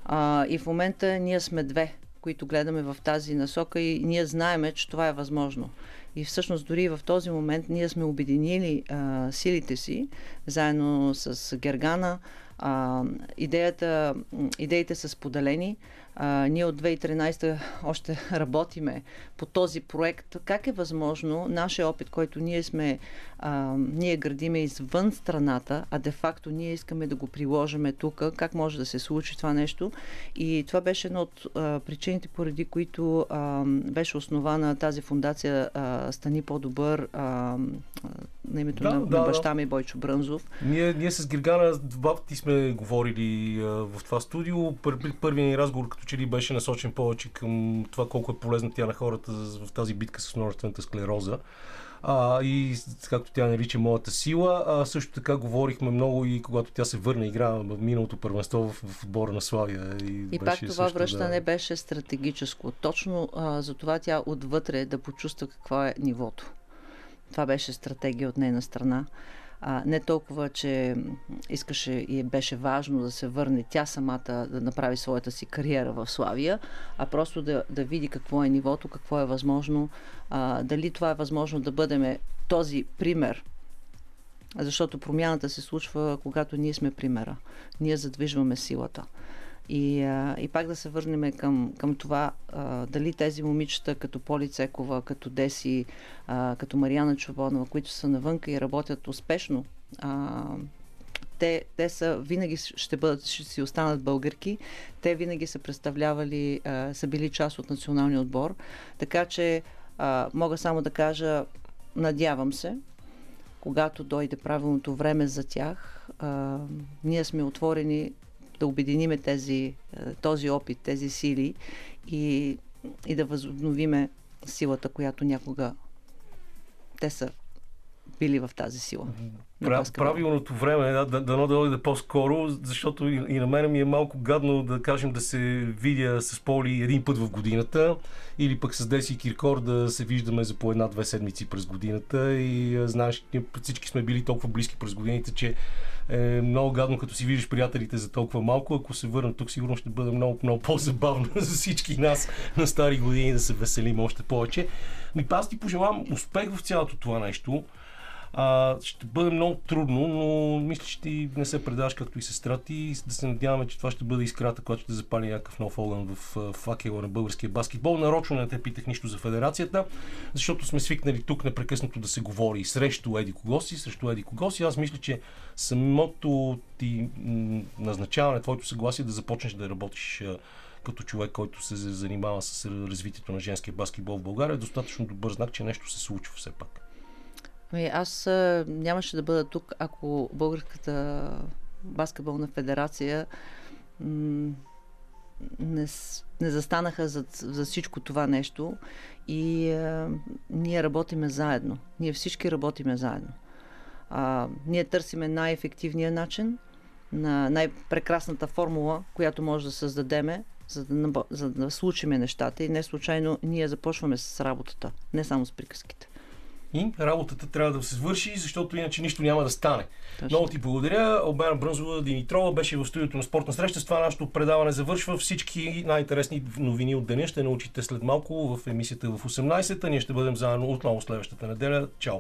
А, и в момента ние сме две, които гледаме в тази насока и ние знаеме, че това е възможно. И всъщност дори в този момент ние сме обединили а, силите си, заедно с Гергана. А, идеята, идеите са споделени. А, ние от 2013 още [laughs] работиме по този проект. Как е възможно нашия опит, който ние сме, а, ние градиме извън страната, а де-факто ние искаме да го приложиме тук, как може да се случи това нещо. И това беше една от а, причините, поради които а, беше основана тази фундация а, Стани по-добър а, на името Да, на, да, на баща ми Бойчо Брънзов. Ние, ние с Гергана два пъти сме говорили а, в това студио. Пър, първият ни разговор като че ли беше насочен повече към това колко е полезна тя на хората в тази битка с множествената склероза. А, и както тя нарича моята сила, а също така говорихме много и когато тя се върна игра в миналото първенство в, в отбора на Славия. И, И пак това връщане беше стратегическо. Точно а, за това тя отвътре да почувства какво е нивото. Това беше стратегия от нейна страна. А, не толкова, че искаше и беше важно да се върне тя самата да направи своята си кариера в Славия, а просто да, да види какво е нивото, какво е възможно, а, дали това е възможно да бъдем този пример защото промяната се случва, когато ние сме примера. Ние задвижваме силата. И, а, и пак да се върнем към, към това, а, дали тези момичета, като Поли Цекова, като Деси, а, като Марияна Чубонова, които са навънка и работят успешно, а, те, те са винаги ще бъдат, ще си останат българки. Те винаги са представлявали, а, са били част от националния отбор. Така че а, мога само да кажа, надявам се, когато дойде правилното време за тях, а, ние сме отворени да обединиме тези, а, този опит, тези сили и, и да възобновиме силата, която някога те са били в тази сила. на Пра, баскетбола. правилното време, да, да, дано да дойде по-скоро, защото и, и на мен ми е малко гадно да кажем да се видя с Поли един път в годината или пък с Деси и Киркор да се виждаме за по една-две седмици през годината и знаеш, ние всички сме били толкова близки през годините, че е много гадно като си виждаш приятелите за толкова малко. Ако се върна тук, сигурно ще бъде много, много по-забавно [laughs] за всички нас на стари години да се веселим още повече. Ми аз ти пожелавам успех в цялото това нещо. А, ще бъде много трудно, но мисля, че ти не се предаш както и сестра ти. Да се надяваме, че това ще бъде искрата, която ще запали някакъв нов огън в факела на българския баскетбол. Нарочно не те питах нищо за федерацията, защото сме свикнали тук непрекъснато да се говори срещу Еди кого си, срещу Еди кого си. Аз мисля, че самото ти назначаване, твоето съгласие да започнеш да работиш като човек, който се занимава с развитието на женския баскетбол в България, е достатъчно добър знак, че нещо се случва все пак. Ами аз нямаше да бъда тук, ако Българската баскетболна федерация не, не застанаха за, за всичко това нещо и а, ние работиме заедно. Ние всички работиме заедно. А, ние търсиме най-ефективния начин, на най-прекрасната формула, която може да създадеме, за да, за да случиме нещата и не случайно ние започваме с работата, не само с приказките. И работата трябва да се свърши, защото иначе нищо няма да стане. Точно. Много ти благодаря. Обена Брънзова Димитрова беше в студиото на спортна среща. С това нашето предаване завършва. Всички най-интересни новини от деня ще научите след малко в емисията в 18-та. Ние ще бъдем заедно отново следващата неделя. Чао!